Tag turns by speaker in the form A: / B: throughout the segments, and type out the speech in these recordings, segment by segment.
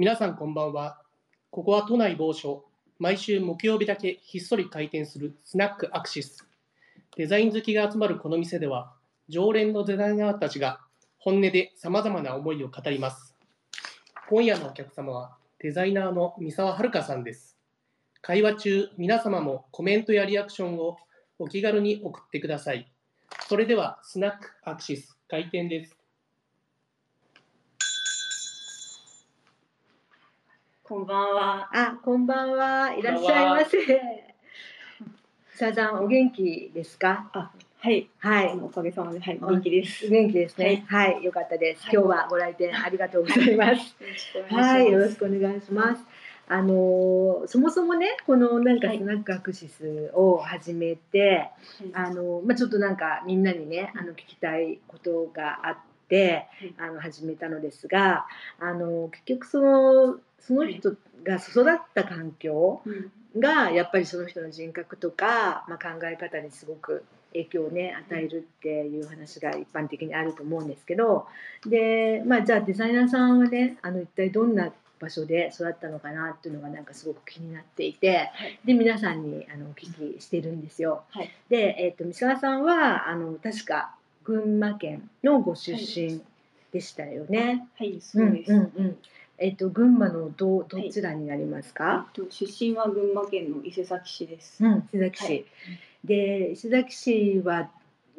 A: 皆さんこんばんは。ここは都内某所、毎週木曜日だけひっそり開店するスナックアクシス。デザイン好きが集まるこの店では、常連のデザイナーたちが本音で様々な思いを語ります。今夜のお客様は、デザイナーの三沢遥さんです。会話中、皆様もコメントやリアクションをお気軽に送ってください。それでは、スナックアクシス開店です。
B: こんばんは。
C: あ、こんばんは。いらっしゃいませ。さざん、お元気ですか？
B: あ、はい。
C: はい。
B: おかげさまで、はい、元気です。
C: 元気ですね。はい、よかったです。
B: はい
C: 今日はご来店ありがとうございます。はい、よろしくお願いします。あのーそもそもね、このなんか
B: はい
C: スナックアクシスを始めて、
B: はい
C: あのまあちょっとなんかみんなにね、あの聞きたいことがあって、
B: はい
C: あの始めたのですが、あの結局そのその人が育った環境
B: うん
C: がやっぱりその人の人格とか、まあ、考え方にすごく影響をね与えるっていう話が一般的にあると思うんですけどで、まあ、じゃあデザイナーさんはねあの一体どんな場所で育ったのかなっていうのがなんかすごく気になっていて
B: はい。
C: で皆さんにあのお聞きしてるんですよ。
B: はい。
C: で、えっと三沢さんはあの確か群馬県のご出身でしたよね。
B: はい、そうです。
C: んうんうんえっと群馬のどどちらになりますか？
B: えっと出身は群馬県の伊勢崎市です。
C: うん、伊勢崎市、
B: はい
C: で伊勢崎市は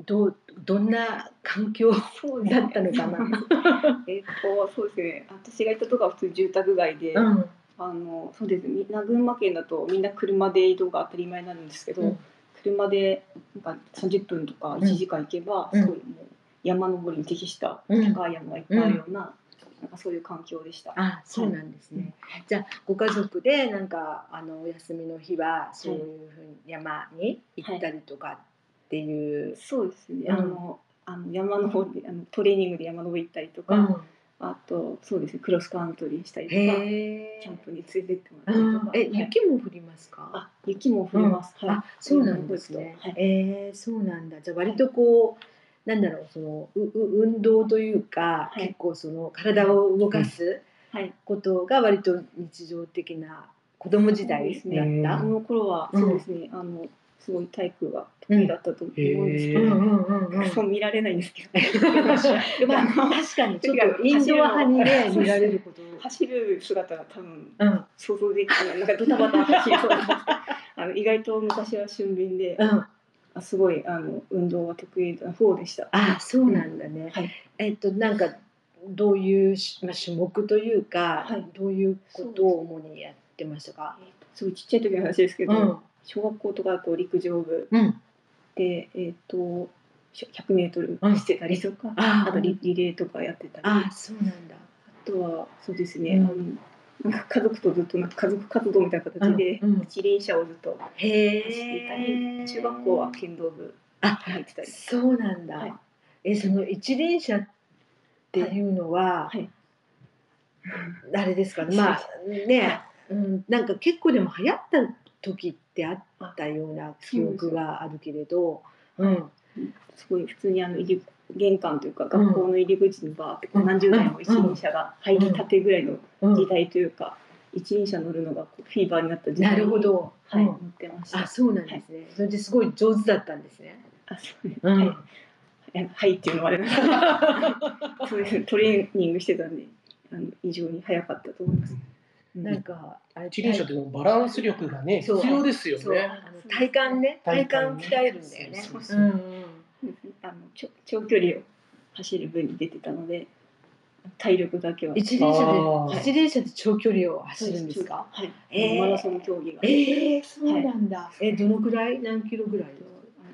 C: どうどんな環境だったのかな？
B: えっと、そうですね。私が行ったとこは普通住宅街で、
C: うん、
B: あの、そうです。みんな群馬県だと、みんな車で移動が当たり前になるんですけど。
C: うん
B: 車で、なんか30分とか1時間行けば、
C: うん
B: すごいもう。山登りに適した
C: うん
B: 高い山がいっぱいあるような、なんかそういう環境でした。
C: あ、そうなんですね。じゃあご家族でなんかあのお休みの日はそういうふうに山に行ったりとかっていう。
B: そうですね。
C: うん
B: あの、あの山の方で、あのトレーニングで山登り行ったりとか、
C: うん
B: あと、そうですね、クロスカントリーしたりとか。キャンプに連れてってもらったりとか。
C: うんえ、
B: はい
C: 雪も降りますか？
B: あ、雪も降ります。はい
C: あ、そうなんですね。
B: はい
C: えー、そうなんだ。じゃあ割とこうなんだろうそのうう運動というか、
B: はい
C: 結構その体を動かす
B: はい。
C: ことが割と日常的な子供時代だ
B: です
C: った。
B: その頃は、
C: うん
B: そうですね、あの、すごい体育が得意だったと思うんですけど、
A: うん
C: うんうんうんうん
B: そう見られないんですけど、
C: まあ 確かに ちょっとインドア派にね見られること。
B: 走る姿が多分
C: うん
B: 想像できない。なんかドタバタ走りそうなあの意外と昔は俊敏で、
C: うん。
B: あすごいあの運動が得意な方でした。
C: あ、そうなんだね。
B: はい。
C: えっとなんかどういうしまあ種目というか、
B: はい
C: どういうことを主にやってましたか？
B: すごいちっちゃい時の話ですけど、
C: うん
B: 小学校とかだと陸上部
C: うん。
B: で、えっ、と、100メートルしてたりとか、
C: あ
B: あとリリレーとかやってたり、あ
C: あ、そうなんだ。
B: とは、そうですね、
C: うん
B: あの、なんか家族とずっとなんか家族活動みたいな形で、
C: うんうん。
B: 一輪車をずっと
C: へ
B: 走っていた
C: え
B: り、。中学校は剣道部入ってたり。
C: そうなんだ。
B: はい。
C: え、その一輪車っていうのは、
B: はい。
C: あれですか？ね。まあね、うん、なんか結構でも流行った時ってあったような記憶があるけれど、うん、
B: すごい普通にあの入り玄関というか学校の入り口にバーってこう
C: うん
B: 何十台も一輪車が入りたてぐらいの
C: うん。
B: 時代というか、一輪車乗るのがこうフィーバーになった時代
C: な
B: に
C: るほど。
B: はい、
C: うん。
B: 乗ってました。
C: あ、そうなんですね。それですごい上手だったんですね。
B: あそうです。
C: うん。
B: はい。えはいっていうのはあれそうですねトレーニングしてたんであの異常に早かったと思います。
C: なんかあれ
A: 一輪車ってでもバランス力がね、
C: そう。
A: 必要ですよ
C: そう。
A: ね。
C: 体幹ね、体
A: 幹
C: 鍛えるんだよね。
B: あのちょ長距離を走る分に出てたので体力だけは
C: 一輪車で一輪車で長距離を走るんですか？
B: はい、
C: えー
B: マラソン競技が、
C: ええそうなんだ。えどのくらい？何キロぐらい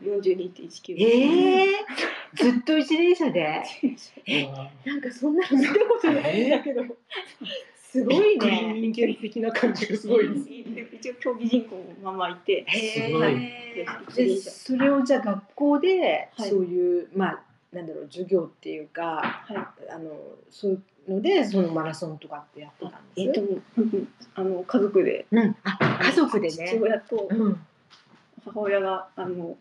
B: ？42.1キロ。
C: ええずっと一輪車で？
A: うん
C: なんかそんなの見たことないんだけど。すごいね。
A: 人間的な感じがすごいです。
B: 一応競技人口もまあまあいて、
C: へ
A: すごい
C: え。でそれをじゃあ学校で
B: はい
C: そういうまあなんだろう授業っていうか
B: はい、
C: あのそういうのでそのマラソンとかってやってたん
B: えっ、
C: です。
B: とうんあの家族で
C: うん。あ家族で
B: 父
C: ね。
B: 親と
C: うん。
B: 母親があの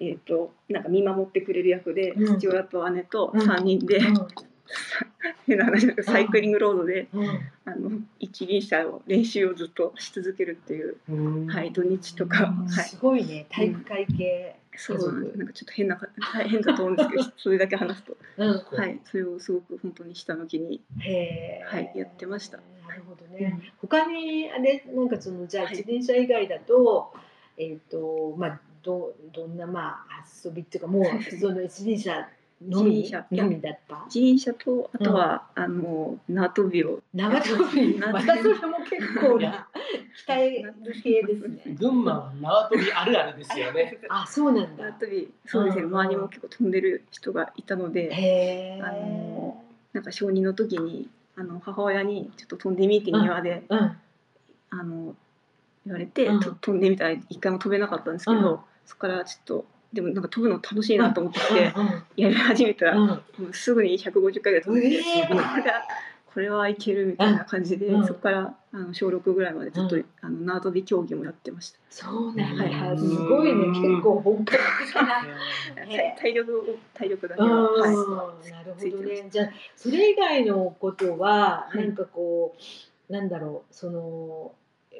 B: えっ、となんか見守ってくれる役で、
C: うん
B: 父親と姉と
C: うん
B: 三人で、
C: うん
B: 変な話サイクリングロードで
C: うん。
B: あの一輪車を練習をずっとし続けるっていう、
A: うん。
B: はい、土日とか、はい、
C: すごいね。体育会系。
B: そうなんかちょっと変な 変だと思うんですけど それだけ話すと、
C: うん。
B: はい、それをすごく本当に下向きにはいやってました。
C: なるほどね。他にあれなんかそのじゃあ自転車以外だと、えっ、とまあどどんなまあ遊びっていうかもうその一輪車のみのみだった？
B: 一輪車とあとは、あの縄跳びを
C: 長跳び？またそれも結構な鍛える系ですね。
A: 群馬は縄跳びあるあるですよね。
C: あそうなんだ。
B: 縄跳びそうですね
C: うん
B: 周りも結構飛んでる人がいたので。あのなんか小児の時にあの母親にちょっと飛んでみって庭で、
C: うん
B: あの言われて、
C: うん
B: と飛んでみたら一回も飛べなかったんですけど、
C: うん
B: そこからちょっとでもなんか飛ぶの楽しいなと思ってきて、
C: うん
B: やり始めたら、
C: うん。
B: もうすぐに150回ぐらい飛んでこれはこれはいけるみたいな感じで、
C: うん。
B: そこからあの小6ぐらいまでずっと、
C: うん。
B: あの縄跳び競技もやってました。
C: そうなんだ。
B: はい。
C: すごいね。結構本格的な。
B: 体体力を体力だけ
C: うん。
B: は、はい、
C: なるほどね。じゃあそれ以外のことは
B: はい。
C: なんかこう、なんだろう。その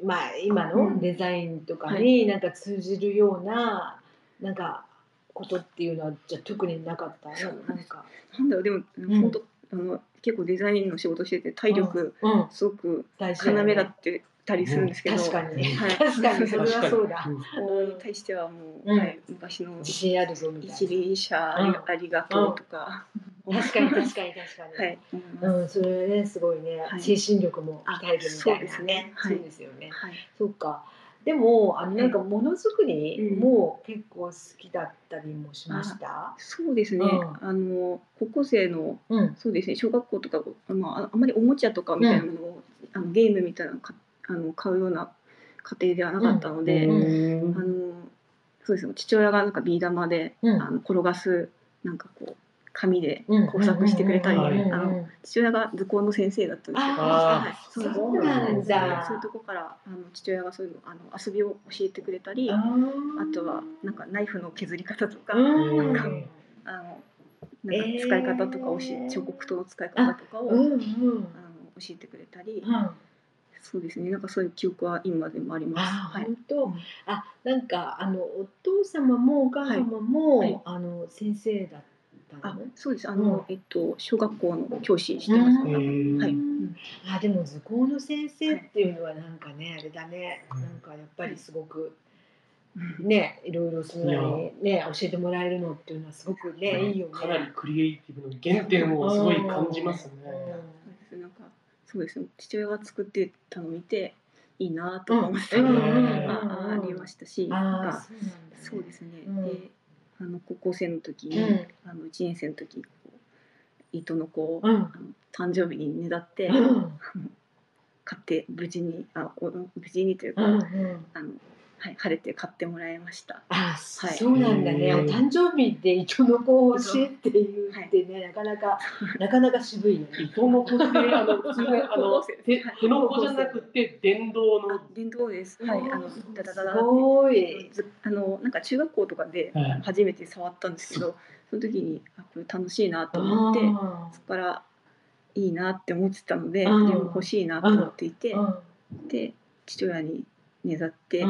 C: まあ今
B: うん
C: のデザインとかになんか通じるようななんかことっていうのはじゃあ特になかった？ななんか。
B: なんだろうでも、
C: ん。
B: 本当あの結構デザイにの仕事してて体力
C: うん。
B: すごく
C: 大事
B: 要だってたりするんですけど、
C: 確かに、
B: はい。
C: 確かに それはそうだ。
B: に対してはもう、
C: うん。
B: はい、昔の
C: 自信あるぞみたいな。
B: 一輪車ありがとうとか、
C: 確かに確かに確かに。
B: はい、
C: うん、それねすごいね、
B: はい。
C: 精神力も鍛えるみたい
B: そうです
C: なねそうですよね。
B: はい、
C: そうか。でもあのなんかものづくり
B: うん。
C: も結構好きだったりもしました？
B: そうですね、
C: うん。
B: あの高校生の
C: うん。
B: そうですね小学校とかあのああまりおもちゃとかみたいなものを、あのゲームみたいなのかあの買うような家庭ではなかったので、
C: うん。
B: あのそうですね父親がなんかビー玉で、
C: うん。
B: あの転がすなんかこう紙で
C: うん
B: 工作してくれたり、あの父親が図工の先生だったんですけど
C: あ
B: はい。
C: あ、そうなんだ。
B: そうい。うとこからあの父親がそういうのあの遊びを教えてくれたりあ
C: あ
B: とはなんかナイフの削り方とか、
C: うん。
B: なんかあのなんか使い方とか教え、
C: えー
B: 彫刻刀の使い方とかを。あの教えてくれたり、
C: うん
B: そうですね。なんかそういう記憶は今でもあります。
C: あ、
B: はい。
C: 本当、
B: うん
C: あ、なんかあのお父様もお母様も、
B: はい。はい。
C: あの先生だった
B: あ
C: の。
B: そうです。あの、
C: うん。
B: えっと小学校の教師してます。はい。
C: あ、でも図工の先生っていうのはなんかね、あれだね、
A: うん。
C: なんかやっぱりすごく。ね、いろいろそのにね、教えてもらえるのっていうのはすごくね、いいよね。
A: かなりクリエイティブの原点をすごい感じますね。
B: なんかそうです。ね父親が作ってたのを見ていいなと思って、あありましたし、
C: あ
B: なん
C: あ、
B: か
C: そうなんだ、ね。
B: そうですね、
C: うん。
B: であの高校生の時に、
C: うん。
B: あの1年生の時こう糸の子を、
C: うん。
B: あの誕生日にねだって、
C: うん。
B: 買って無事にあお無事にというか、
C: うんうん。
B: あのはい、晴れて買ってもらいました。
C: あ、
B: はい。
C: そうなんだね。
A: うん
C: お誕生日で糸の子を教えっていうってね、なかなか なかなか渋いよね。
A: 糸の子ってあの普通のあの手手の子じゃなくて電動の。
B: あ電動です。はい、あのダダダダ
C: すごい。
B: ずあのなんか中学校とかで
A: はい。
B: 初めて触ったんですけど、その時にあこれ楽しいなと思って
C: あ
B: そこからいいなって思ってたので、
C: うん。
B: 自分欲しいなと思っていて、
C: ー
B: で父親にねだって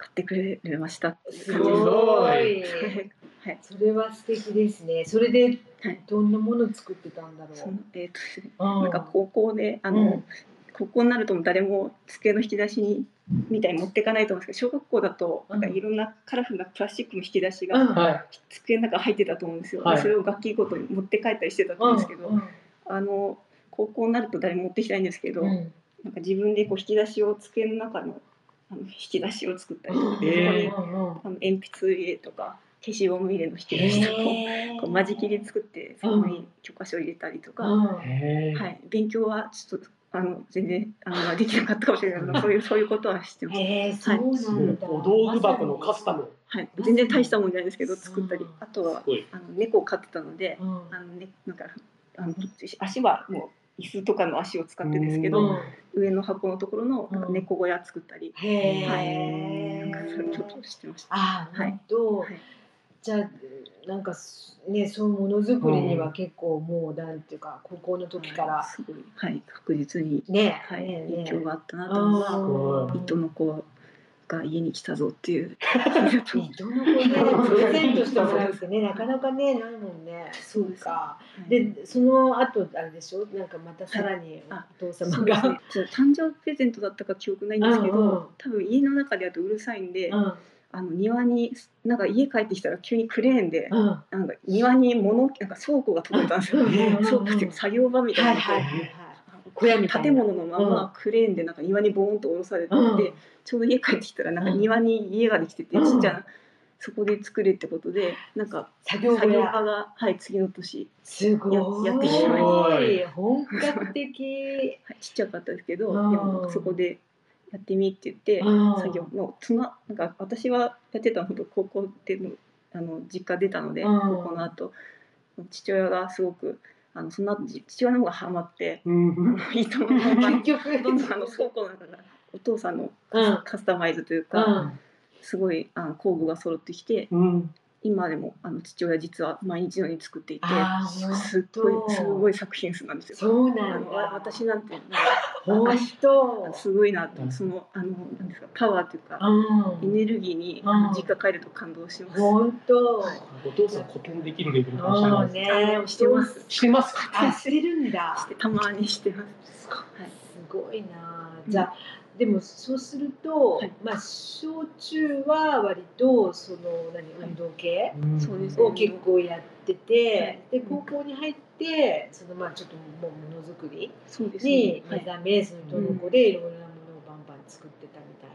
B: 買ってくれました。
C: す。ご。
B: はい。い はい。
C: それは素敵ですね。それで
B: はい。
C: どんなものを作ってたんだろ。
B: そう。のえーと
C: な
B: なんか高校であの、
C: うん。
B: 高校になると誰も机の引き出しにみたいに持っていかないと思うんですけど小学校だとなんかいろんなカラフルなプラスチックの引き出しが
C: うん。
A: はい。
B: 机の中に入ってたと思うんですよ、
A: はい。
B: でそれを楽器ごとに持って帰ったりしてたと思うんですけど、
C: うん。
B: あの高校になると誰も持ってきてないんですけど、
C: うん。
B: なんか自分でこう引き出しを机の中のあの引き出しを作ったりとか、
C: うん
B: そこに
A: えー
B: あの鉛筆入れとか消しゴム入れの引き出しとかを
C: へー。
B: こう間仕切り作ってそこに教科書入れたりとか、
C: うん。
A: へー
B: はい、勉強はちょっとあの全然あのできなかったかもしれないけどそういうそういうことは知ってます。
C: へえ、そうなんだ。
A: お道具箱のカスタム。
B: はい、全然大したもんじゃないですけど作ったり。
C: うん。
B: あとはあの猫を飼ってたので
C: うん。
B: あの、ね、なんかあの足はもう椅子とかの足を使ってですけど、
C: うん。
B: 上の箱のところのなんか
C: うん。
B: 猫小屋作ったり、
C: へ
B: はい。
C: え。
B: なんかそれちょっと知ってました。
C: あ、
B: はい
C: 本当。
B: はい。
C: じゃあなんかすねそういうものづくりには結構もうなんていうか高校の時から
B: すごい。はい。確実に
C: ね。
B: はい。
C: ね
B: 影響があったなと思う
A: す。ごい。
B: 糸の子が家に来たぞっていう。
C: 人の子ねプレゼントしてもらうってねなかなかねないもんね。
B: そうです。
C: か。
B: はい。
C: でその後あれでしょ？なんかまたさらに
B: あ
C: お父様が、
B: 誕生日プレゼントだったか記憶ないんですけど、
C: うん。うん
B: 多分家の中でだとうるさいんで、
C: うん。
B: あの庭になんか家帰ってきたら急にクレーンで、
C: うん。
B: なんか庭に物なんか倉庫が届いたんですよ、
C: うん。うんうんうん
B: 倉庫っていうか作業場みた
C: はいい
B: な
C: 小屋みたいな。
B: 建物のま
C: うん。
B: まクレーンでなんか庭にボーンと下ろされてて、
C: うん。
B: ちょうど家帰ってきたらなんか庭に家ができてて、
C: うん。
B: ちっちゃなそこで作れってことでなんか
C: 作業
B: 作業場がはい次の年、
C: すごい。
B: ややってし
A: まい。
C: 本格的。
B: はい、ちっちゃかったですけど、
C: うん。
B: でもそこでやってみって言って、
C: うん。
B: 作業のつななんか私はやってたのほど高校でのあの実家出たので、
C: うん。
B: 高校の後父親がすごくあのその後じ父親の方がハマって
A: うん。
B: いいと思う。
C: 結局。
B: どんどんあの倉庫の中がお父さんの
C: うん。
B: カスタマイズという
C: う
B: か、
C: ん。
B: すごいあの工具が揃ってきて
A: うん
B: 今でもあの父親実は毎日のように作っていてすっごいすごい作品数なんですよ。
C: そうなん
B: 私なんて
C: 本当
B: すごいなと、
A: うん
B: そのあのなんですかパワーというか、エ
C: うん
B: ネルギーに、
C: うん
B: 実家帰ると感動します。
C: 本当
A: お父さん古典できるレベルかもしれ
C: も
A: ないです。
C: うね
B: してます。
A: してますか？
C: あしてるんだ
B: してたまにしてます。はい。
C: すごいなじゃあでもそうすると、
B: はい。
C: まあ小中は割とその何運動系
B: そうです
C: を結構やってて、
B: はい。
C: で高校に入ってそのまあちょっともうものづくり
B: そうです
C: に
B: ね。はい。
C: 目覚め、そのどの子でいろいろなものをバンバン作ってたみたい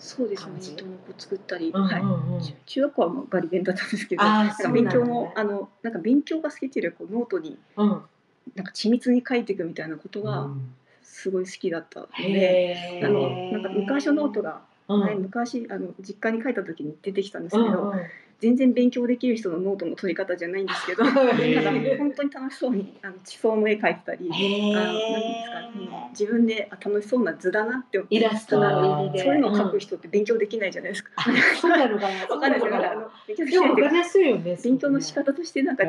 B: そうですね。
C: 感じ。
B: ともこ作ったり、中中学校はもうバリ勉だったんですけど、勉強もあのなんか勉強が好きっていうよりはこうノートに
C: うん。
B: なんか緻密に書いていくみたいなことが
A: うん
B: すごい好きだったので、あのなんか昔のノートが昔あの実家に帰った時に出てきたんですけど、全然勉強できる人のノートの取り方じゃないんですけど、本当に楽しそうにあの地層の絵描いてたり、
C: へ
B: あのなんですか、うん自分であ楽しそうな図だなって思って
C: イラストの入りで
B: そういうのを描く人って勉強できないじゃないですか。
C: あそうなのかな。
B: わかんないです。けど、あの勉強できないの仕方としてなんか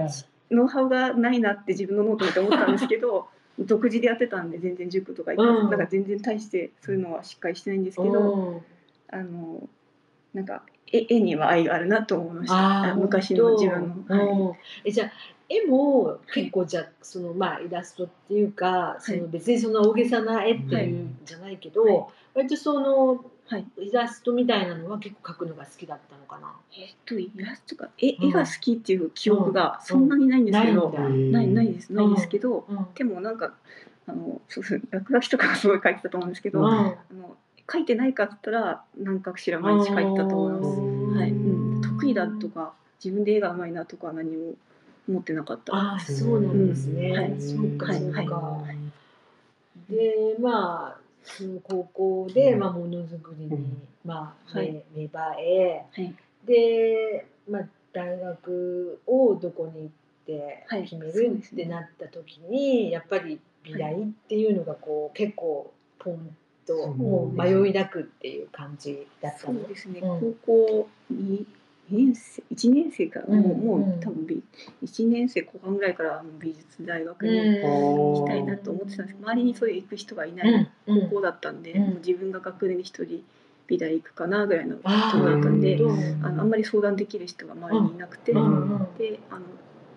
B: ノウハウがないなって自分のノート見て思ったんですけど独自でやってたんで全然塾とか行って、
C: うん。
B: なんか全然大してそういうのはしっかりしてないんですけど、
C: うん。
B: あのなんか絵絵には愛があるなと思いました。昔の自分の。はい。
C: うんえじゃあ絵も結構じゃあそのまあイラストっていうか、その別にその大げさな絵っていうんじゃないけど、
B: はい。
C: 割とその
B: はい。
C: イラストみたいなのは結構描くのが好きだったのかな。
B: えっとイラストが絵
C: うん。
B: 絵が好きっていう記憶がそんなにないんですけど、
C: ないん
B: ないです。ないですけど、
C: うん。
B: でもなんかあのそうそう落書きとかはすごい書いてたと思うんですけど、
C: うん。
B: あの書いてないかったら何かしら毎日書いてたと思います。
A: うん。
B: はい、うん、得意だとか自分で絵が上手いなとかは何も思ってなかった。
C: ああそうなんですね。
B: うん。はい。
C: そうか
B: はい
C: そうか。
B: はい。
C: でまあ高校で、
A: うん。
C: まあものづくりに、
A: うん。
C: まあ、
B: はい。
C: ね芽生え、
B: はい。
C: でまあ大学をどこに行って
B: はい。
C: 決める
B: ですね。
C: ってなった時に、やっぱり美大っていうのがこう結構ポンともう迷いなくっていう感じだった
B: そ
C: の。
B: うですね、
C: うん。
B: 高校に2年生1年生から、もうも
C: う
B: 多分美1年生後半ぐらいから美術大学に
C: うん。
B: 行きたいなと思ってたんです。けど周りにそういう行く人がいない
C: うん
B: 高校だったんで、
C: うん。
B: もう自分が学年に一人美大行くかなぐらいのとこ
C: あ
B: ろだったんで
C: ー
B: あのあんまり相談できる人が周りにいなくて、であの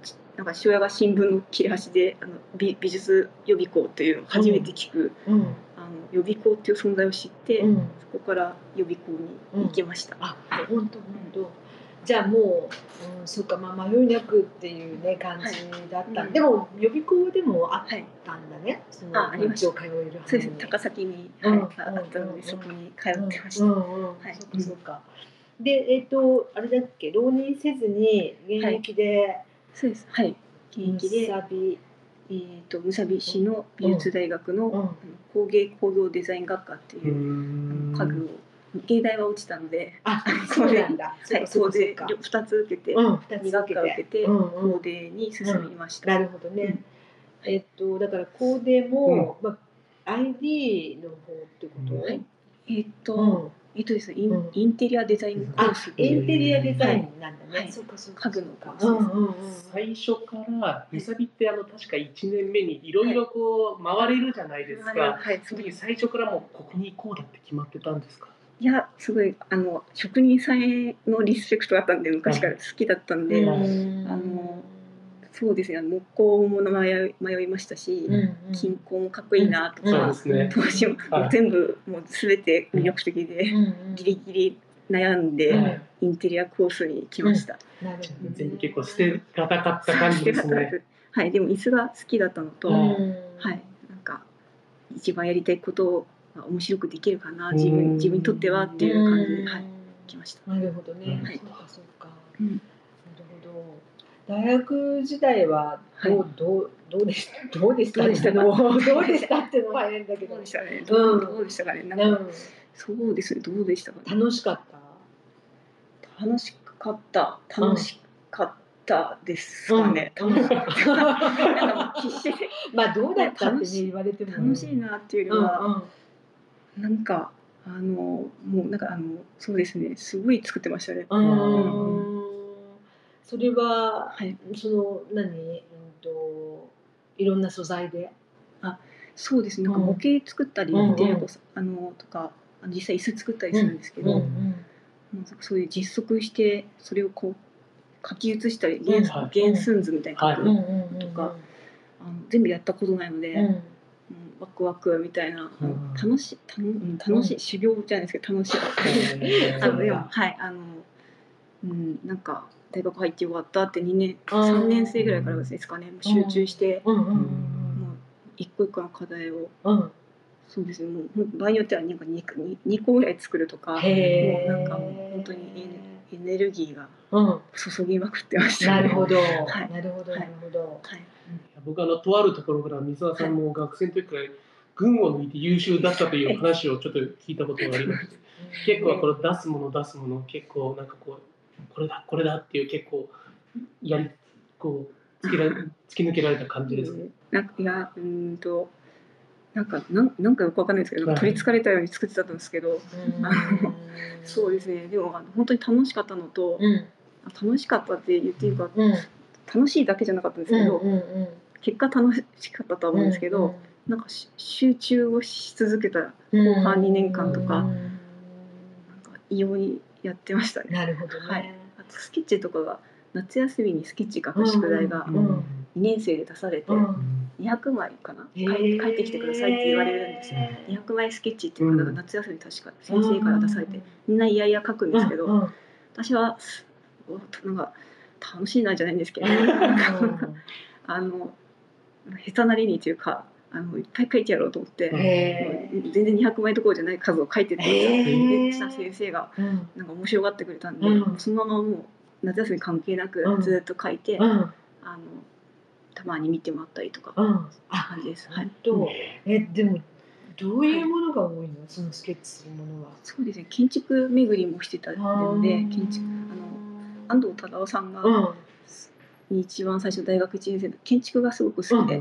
B: ちなんか父親が新聞の切れ端であの美美術予備校というのを初めて聞く、
C: うん。
B: あの予備校っていう存在を知って、
C: うん。
B: そこから予備校に行きました。
C: あ、本当本当。じゃあもう、うん、そうか、まあ迷いなくっていうね感じだった。
B: はい。うん
C: でも予備校でもあっ
B: はい、
C: たんだね。そ
B: あありました。
C: 一応通える
B: そうです。ね高崎に、
C: うん
B: はい。ああったの
C: うん
B: でそこに通ってました。
C: うん。うん。うん。
B: はい。
C: そうかそうか。で、えっ、とあれだっけ、浪人せずに現役で
B: そうです。はい。現役で、えっ、と武蔵市の美術大学の,、
C: うん。
B: あの工芸工業デザイン学科っていうう、
A: ん。
B: あの家具を芸大は落ちたので、
C: あ、そうなんだ。
B: はい、
C: そうか
B: 工芸
C: そうか。
B: 二つ受けて、
C: うん、二
B: 二学科受けて、
C: うんうん。
B: 工芸に進みました。
C: なるほどね。えっとだからコーデも、まあ ID の方ってこと？
B: はい。えっ、と、
C: うん。
B: えっとですねイン,、
C: うん。
B: インテリアデザインコー
C: あ
B: ス
C: インテリアデザインなんだね、
B: はい。
C: そうかそうか。
B: 家具のコース
A: 最初からリサビってあの確か1年目にいろいろこう回れるじゃないですか、
B: はい、
A: その時最初からもうここに行こうだって決まってたんですか？
B: いやすごいあの職人さんへのリスペクトがあったんで昔から好きだったんで、
C: うん。
B: あのそうですね木工も迷い迷いましたし、
C: うんうん。
B: 金工もかっこいいなと
C: うん
B: か、
A: そうですね。
B: 当時も
A: はい。
B: 全部もう全て魅力的で、ギリギリ悩んで、
A: はい
B: インテリアコースに来ました。
C: なるほどね。
A: 全然結構捨てがたかった感じですね。
B: はい、でも椅子が好きだったのと、
A: うん。
B: はい、なんか一番やりたいことが面白くできるかな、自
A: うん
B: 分自分にとってはっていう感じで、はい、来ました。
C: なるほどね。
A: はい
C: そうかそうか。
B: うん
C: なるほど。大学時代はどう、
B: はい
C: どうどうでした？どうでした？
B: どうでしたか
C: どうでしたっていうのは大変だけど。
B: どうでしたかね。
C: うん
B: どうどうでしたかね。なんか、
C: うん
B: そうですね。どうでしたかね。
C: 楽しかった？
B: 楽しかった。楽しかったですかね。
C: うん
B: 楽し かもう必死で
C: まあどうだったって言われても。
B: 楽しいなっていうよ
C: うん
B: りは、なんかあのもうなんかあのそうですね。すごい作ってましたね。
C: うん。
A: う
C: うん。それは
B: はい。
C: その何？うんといろんな素材で？
B: そうですね。なんか
C: うん
B: 模型作ったり、
C: うん
B: あのとか。あの実際椅子作ったりするんですけど、
A: うん
B: そういう実測してそれをこう書き写したり原,、寸図みたいに書とかあの全部やったことないので、ワクワクみたいな、
A: うん。
B: 楽しい楽しい、修行じゃないですけど楽しい、あのでもはいあのうんなんか大学入ってよかったって2年
C: うん
B: 3年生ぐらいからですかね。集中して、
C: うん。うん。
B: 一個一個の課題を。
C: うん。うん。
B: そうですねもう場合によってはなんか 2, 2個ぐらい作るとかもうなんかもう本当にエネルギーが
C: うん。
B: 注ぎまくってました、
C: なるほど。
B: はい
C: なるほど。
B: はい
C: なるほど。
B: はい
A: 僕あのとあるところから水沢さんも学生の時から群を抜いて優秀だったという話をちょっと聞いたことがありまして結構これ出すもの出すもの結構なんかこうこれだこれだっていう結構やりこう突きら突き抜けられた感じですね。
B: なんかいやうーんとなんかなんなんかよくわかんないですけど、
A: はい
B: 取りつかれたように作ってたんですけど、
C: うん
B: あのそうですねでもあの本当に楽しかったのと、
C: うん。
B: 楽しかったって言っていいか
C: うん。
B: 楽しいだけじゃなかったんですけど、
C: うんうん
B: 結果楽しかったとは思うんですけど、なんかし集中をし続けた後半2年間とか
C: うん
B: なんか異様にやってましたね。
C: なるほどね。
B: はいあとスケッチとかが夏休みにスケッチ書く宿題が
C: うんうん
B: 2年生で出されて
C: うん。
B: 200枚かな？
C: へ
B: 書い
C: ー
B: 書いてきてくださいって言われるんですよ。200枚スケッチっていうのが
A: うん。
B: 夏休み確か先生から出されてみんないやいや書くんですけど、私はおなんか楽しいなじゃないんですけど、あの下手なりにというかあのいっぱい書いてやろうと思って、全然200枚どころじゃない数を書いてって
C: へー。
B: 言ってた先生がなんか面白がってくれたんで、
C: うん。
B: そのままもう夏休み関係なく
C: うん。
B: ずっと書いて、
C: うん。
B: あのたまに見てもらったりとか
C: うん。あ
B: 感じです。はい。
C: 本当。えでもどういうものが多いの？そのスケッチするものは。
B: そうですね。建築巡りもしてたので
C: うん
B: 建築あの安藤忠雄さんが、
C: うん。
B: 一番最初大学1年生の建築がすごく好きで、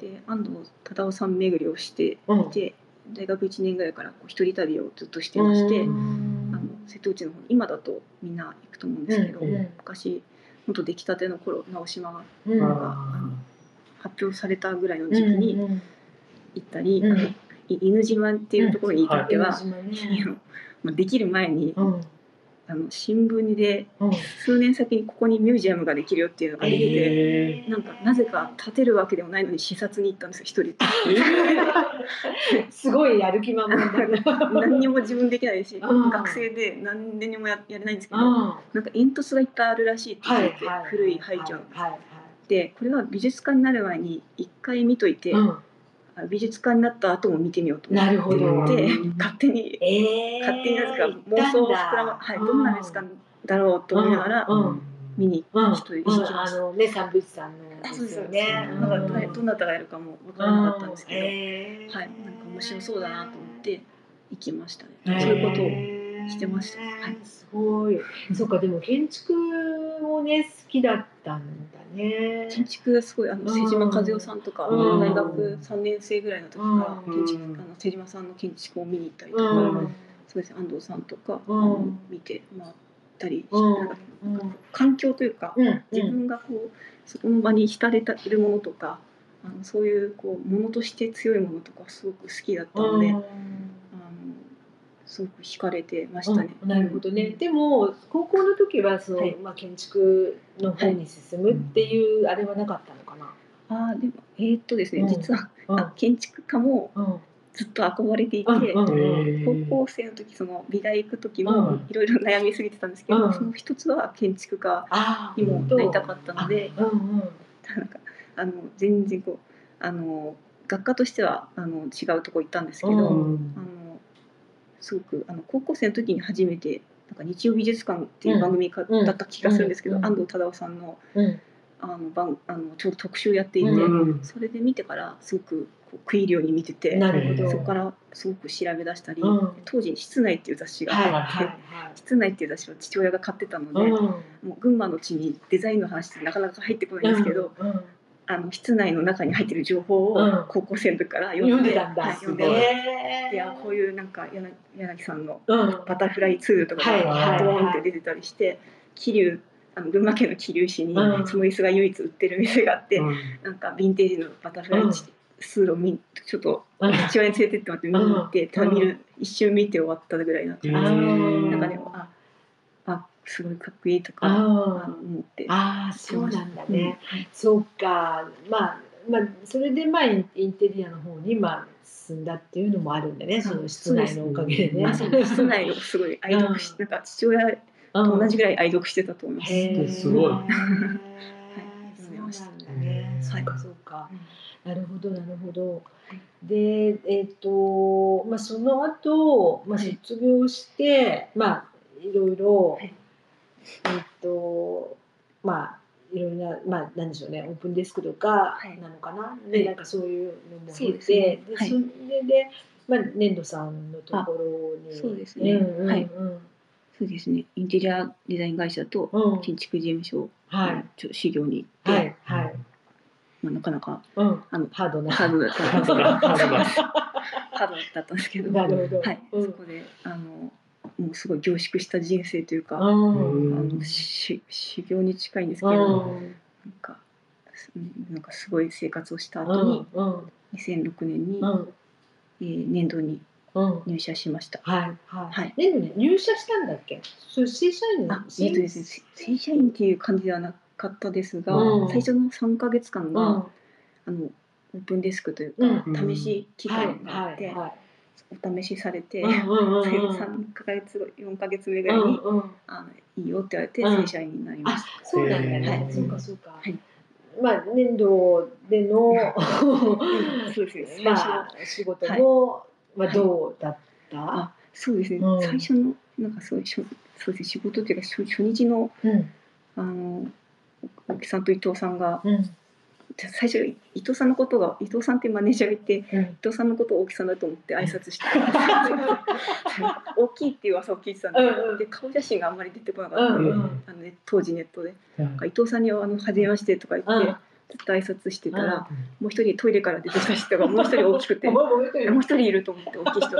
B: で安藤忠雄さん巡りをしてい
C: うん。
B: て、大学1年ぐらいからこう一人旅をずっとしてまして、
C: うん。
B: あの瀬戸内の方今だとみんな行くと思うんですけど、
C: うんうん。
B: 昔本当出来たての頃直島が
C: うん。
B: 発表されたぐらいの時期に
C: うん
B: 行ったり、
C: うん。
B: あのい犬島っていうところに至っては、
C: 島ね
B: あのまあできる前に、
C: うん
B: あの新聞で
C: うん。
B: 数年先にここにミュージアムができるよっていうのが出てて。
A: え
B: なんかなぜか建てるわけでもないのに視察に行ったんですよ一人
C: すごいやる気満々。
B: 何にも自分できないし
C: うん。
B: 学生で何にもややれないんですけど
C: うん。
B: なんか煙突がいっぱいあるらしいって聞いて、古い廃墟。でこれは美術館になる前に一回見といて、
C: はい
B: あ美術館になった後も見てみようと思って。勝手に
C: えー
B: 勝手になぜか妄想を膨らま、はい、どんな美術館だろうと思いながら
C: うん。
B: 見に行きま
C: あ
B: し。た。
C: のね三物さんのですよね。
A: うん。
B: なんか誰どなたがやるかも分からなかったんですけど、
C: えー。
B: はい、なんか面白そうだなと思って行きましたね。そういうことをしてました。はい。
C: すごい。そうかでも建築もね好きだったんだね。
B: 建築がすごいあの
C: うん。
B: 瀬島和代さんとか、
C: うん。
B: 大学3年生ぐらいの時から
C: うん。
B: 建築、
A: うん
B: あの瀬島さんの建築を見に行ったりと
C: う
B: か、
C: ん。
B: そうですね安藤さんとか、
C: うん。
B: あの見て回ったりして、
C: うん。
B: なんか環境というか、
C: うん。
B: 自分がこうそこの場に浸れているものとかあのそういうこうものとして強いものとかすごく好きだったので、すごく惹かれてましたね。
C: うんなるほどね。でも高校の時はその、
B: はい。
C: まあ建築の方に進むっていうあれはなかったのかな。
B: あーでもえーっとですね、
C: うん。
B: 実は、
C: うん。
B: あ建築家も
C: うん。
B: ずっと憧れていて、高校生の時その美大行く時も
C: うん。
B: いろいろ悩みすぎてたんですけど、
C: うん。
B: その一つは建築家にもなりたかったので、なんかあの全然こうあの学科としてはあの違うとこ行ったんですけど、
C: うん。
B: あのすごくあの高校生の時に初めてなんか日曜美術館っていう番組か、
C: うん
B: だった気がするんですけど、
C: うん。
B: 安藤忠雄さんの
C: うん。
B: あの番あのちょうど特集やっていて、
C: うん。
B: それで見てからすごくこう食い入るように見てて。
C: なるほど。
B: そこからすごく調べ出したり、
C: うん。
B: 当時「室内」っていう雑誌が
C: はい
B: あって。室内っていう雑誌は父親が買ってたので、
C: うん。
B: もう群馬の地にデザインの話ってなかなか入ってこないんですけど、あの室内の中に入ってる情報を
C: うん。
B: 高校生の時から読
C: 読
B: んで,、
C: んでたんだ。
B: はい、読んで、い。やこういうなんか柳柳さんの
C: うん。
B: バタフライツールとか
C: はい
B: が
A: はい。
B: ドーンって出てたりして桐生あの群馬県の桐生市に
C: うん。
B: その椅子が唯一売ってる店があって、
A: うん。
B: なんかヴィンテージのバタフライ
C: うん
B: ツールを見ちょっと
C: うん。
B: 父親に連れてってもらって見に行って、
C: うん。
B: ただ見る一瞬見て終わったぐらいな感じ。で、なんかでもああすごいかっこいいとか思って。
C: あーそうなんだね。
B: うん
C: そうか、まあ、まあ、それで、まあ、インテリアの方に、まあ、進んだっていうのもあるんだね。その室内のおかげでね。
B: あそうです室内をすごい愛読し、なんか父親と同じぐらい愛読してたと思います。
A: すごい
C: へーそうなんだね。そうか、そうか。なるほど、なるほど。で、えっ、と、まあ、その後、まあ、
B: はい
C: 卒業して、まあ、いろいろ。
B: はい
C: えっ、と、まあ。いろいろな、まあ、なんでしょうね、オープンデスクとか
B: はい。
C: なのかな、
B: はい。
C: でなんかそういうのも経て、
B: ね。はい。
C: でそれで、まあ、粘土さんのところに、
B: あそうですね。
C: うんうん
B: はい。
C: うん
B: そうですね。インテリアデザイン会社と
C: うん。
B: 建築事務所
C: はい、
B: ちょ修行に行って、
C: はい、はい、
B: まあなかなか
C: うん、
B: あの
C: ハードな、
B: ハードだったんですけど、
A: ハードだ
B: ハードだったんですけど、はい、
C: うん。
B: そこであのもうすごい凝縮した人生というか、
C: うん、
B: あ
A: うん
B: のし修行に近いんですけ
C: う
B: ど、
C: ん、
B: なんかすなんかすごい生活をした後に、
C: うん、うん、
B: 2006年に、
C: うん、
B: えー年度に
C: うん、
B: 入社しました。
C: はい、はい、
B: はい。
C: でもね、入社したんだっけ、そう、正社員、
B: あ、えっとですね、正社員っていう感じではなかったですが、
C: うん。
B: 最初の3ヶ月間が、
C: うん、
B: あのオープンデスクという
C: うん。
B: か、試し期
C: はい、
B: 間があって、
C: はい、はい、
B: お試しされて、
C: うん、うん、うん、
B: それ
C: うん、
B: 3ヶ月後4ヶ月目ぐらいに、
C: うん、うん、
B: あのいいよって言われて
C: うん。
B: 正社員になりま
C: あ
B: し、
C: そうなんだ。ね、
B: はい
C: そうか、そうか、
B: はい。
C: まあ、年度での
B: た。そうですね。最初
C: まあ、仕事も、まあ、どうだった？
B: あそうですね、
C: うん。
B: 最初のなんかそうそうですね。仕事っていうか初初日の
C: うん、
B: あの大木さんと伊藤さんが
C: うん、
B: 最初伊藤さんのことが伊藤さんっていうマネージャーがいて
C: うん、
B: 伊藤さんのことを大木さんだと思って挨拶して 大きいっていう噂を聞いてたんで,、
C: うんうん。
B: で顔写真があんまり出てこなかった。
C: うん、
B: ので、
C: うん、
B: あのね、当時ネットで。
A: うん。
B: 伊藤さんにはあの「はじめまして」とか言って、
C: うん。
B: ちょっと挨拶してたら、
C: うん。
B: もう一人トイレから出てきた人がもう一人大きくて
C: もう一人
B: いると思って大きい人。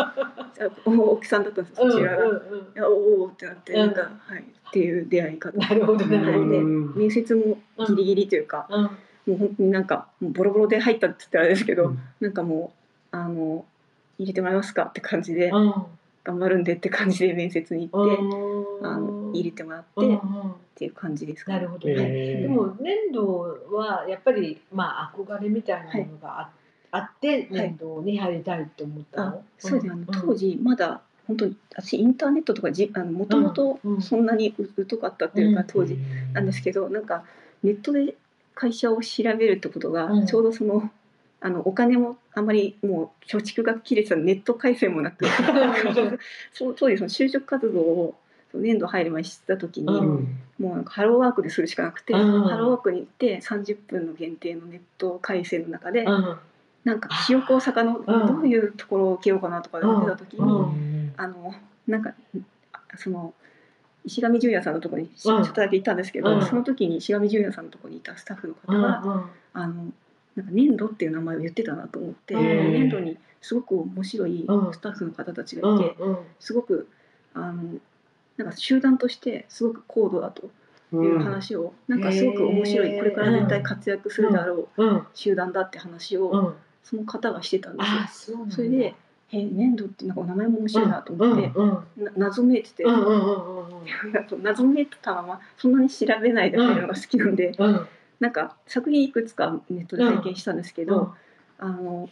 B: 大木さんだったんですそちらが。い
C: うん、うん、
B: やおおってなって、
C: うん。
B: なんかはい。っていう出会い方。
C: なるほど、なるほど。
B: で
A: うん
B: 面接もギリギリというか、
C: うん、
B: もう本当になんかもうボロボロで入ったって言ったらあれですけど、
A: うん。
B: なんかもうあの入れてもらえますかって感じで、
C: うん、
B: 頑張るんでって感じで面接に行って、
C: うん、
B: あの入れてもらって、
C: うん、
B: っ
C: うん。
B: ていう感じですかね、
C: なるほど。ね。
A: えー
C: でも粘土はやっぱりまあ憧れみたいなものがあ,、あって粘土に入りたいって思った
B: あ
C: の。
B: そうですね、あの当時まだ本当に私インターネットとかじあのもともとそんなにう疎かったっていうか、
C: うん。
B: 当時なんですけどなんかネットで会社を調べるってことが、
C: うん。
B: ちょうどそのあのお金もあまりもう貯蓄が切れてたネット回線もなく。そう当時その就職活動を年度入る前にしてた時に、
C: うん。
B: もうなんかハローワークでするしかなくて、
C: うん。
B: ハローワークに行って30分の限定のネット回線の中で、
C: うん。
B: なんかひよこ坂のどういうところを受けようかなとかやってた時に、
C: うん。
B: あのなんかその石上純也さんのところにち
C: うん
B: ょっとだけ行ったんですけど、
C: うん。
B: その時に石上純也さんのところにいたスタッフの方
C: うん。
B: が、あのなんか粘土っていう名前を言ってたなと思って、粘土にすごく面白い
C: うん。
B: スタッフの方たち
C: う
B: がいて、すごくあのなんか集団としてすごく高度だという話を、なんかすごく面白いこれから絶対活躍するだろう
C: うん。
B: 集団だって話を、
C: うん。
B: その方がしてたんですよ。
C: そ
B: れで「え粘土ってなんかお名前も面白いな」と思って、
C: うんうん
B: な謎めいてて、
C: うんうんうんうん
B: 謎めいてたままそんなに調べないで入るのが好きなんで、
C: うん。
B: なんか作品いくつかネットで拝見したんですけど、
C: うん。
B: あの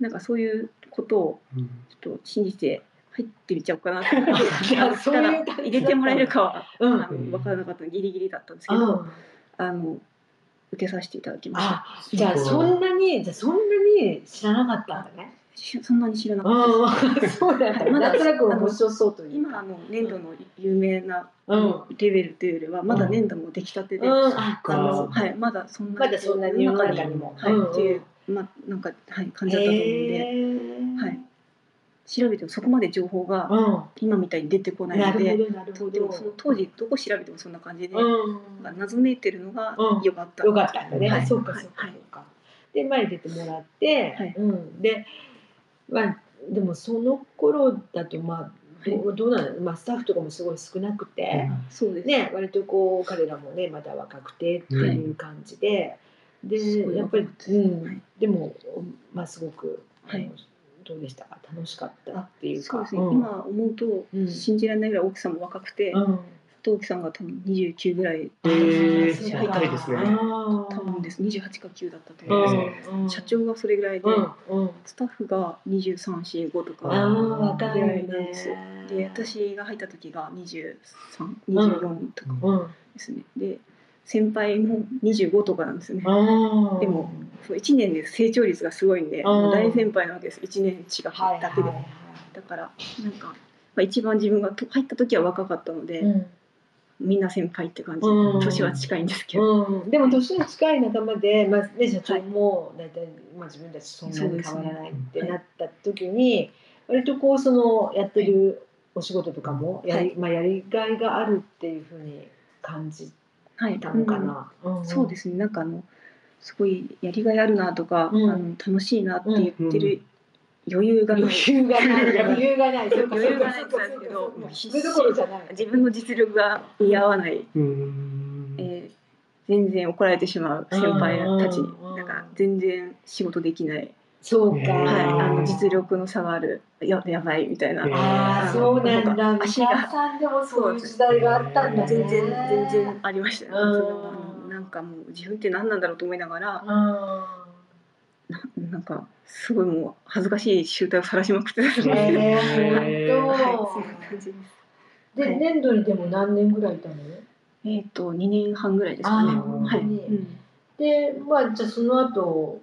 B: なんかそういうことを
A: うん。
B: ちょっと信じて入ってみちゃおうかなって 入れてもらえるかは、
C: うん。
B: あの分からなかったギリギリだったんですけど、
C: うん。
B: あの受けさせていただきました。
C: あじゃあそんなにじゃあそんなに知らなかったんだね。
B: し そんなに知らなかったです。
C: そうだった。
B: はいまだ
C: なんとなく面白そうというか。
B: 今あの粘土の有名な
C: うん
B: レベルというよりはまだ粘土も出来たてで、
C: うん
B: あはいまだそんな
C: まだそんなに世の中にも
B: はい、
C: うんうん
B: っていうまあなんかはい感じだったと思うんで、はい調べてもそこまで情報が
C: う
B: 今みたいに出てこないので、
C: るほどなるほど。
B: でもその当時どこ調べてもそんな感じで、
C: うん。
B: 謎めいてるのが
C: うん
B: 良かった。
C: よかったんだね。
B: はい
C: そうかそうか
B: はい
C: そうか。で前に出てもらって、
B: はい
C: うんでまあでもその頃だとまあどうどうなの、まあスタッフとかもすごい少なくて。
B: そうです。
C: ね、割とこう彼らもねまだ若くてっていう感じで、でやっぱり、うん。
B: で
C: もまあすごく、
B: はい。
C: どうでした？か楽しかったっていうか。
B: そうですね。
C: ん。
B: 今思うと
C: うん。
B: 信じられないぐらい大木さんも若くて、
C: うん
B: 藤木さんが多分29ぐらい
A: えー
B: そうか
A: 若いですね
B: 多分です。28か9だったと思います。社長がそれぐらいで、
C: うんうん
B: スタッフが23、4、5とか
C: あー若い
B: ぐらい
C: ね
B: なんですよ。で、私が入った時が23、24とか
C: うん
B: ですね。で、先輩も25とかなんですよね。でもそう1年で成長率がすごいんで、大先輩なわけです。1年違う
C: はい
B: だけで。
C: はい
B: だから、なんか、まあ、一番自分がと入った時は若かったので、
C: はいうん
B: みんな先輩って感じ、
C: うん。
B: 年は近いんですけど、
C: うん、でも年の近い仲間で、まあね、社長も大体、まあ、自分たちそんなに変わらないってなった時に、割とこうそのやってるお仕事とかもやり,、まあ、やりがいがあるっていうふうに感じ
B: はい、
C: たのかな。
B: うん。そうですね。なんかあのすごいやりがいあるなとか、
C: うん。
B: あの楽しいなって言ってる余裕がない、
C: 余裕がない。余裕がない。
B: 余裕がない。んですけど
C: それどころじゃない。
B: 自分の実力が見合わない、
A: うん。
B: えー全然怒られてしまう先輩たちに。
C: うん
B: なんか全然仕事できない、
C: そうか、
B: はい、
A: うん
B: あの実力の差がある。ややばいみたいな、
C: ああそうなんだ。三
B: 足が。
C: 河さんでもそういう時代があったんだね。
B: 全然全然ありましたよ、
C: うん。
B: それはあのなんかもう自分って何なんだろうと思いながら。
C: あ
B: な なんかすごいもう恥ずかしい集体を晒しまくってたんです
C: ー
B: ね。
C: えー、
B: はい、
C: 本
B: そんな感じです。
C: 当で
B: はい
C: 粘土にでも何年ぐらいいたの？
B: えっ、と2年半ぐらいですかね。はい。うん
C: でまあじゃあその後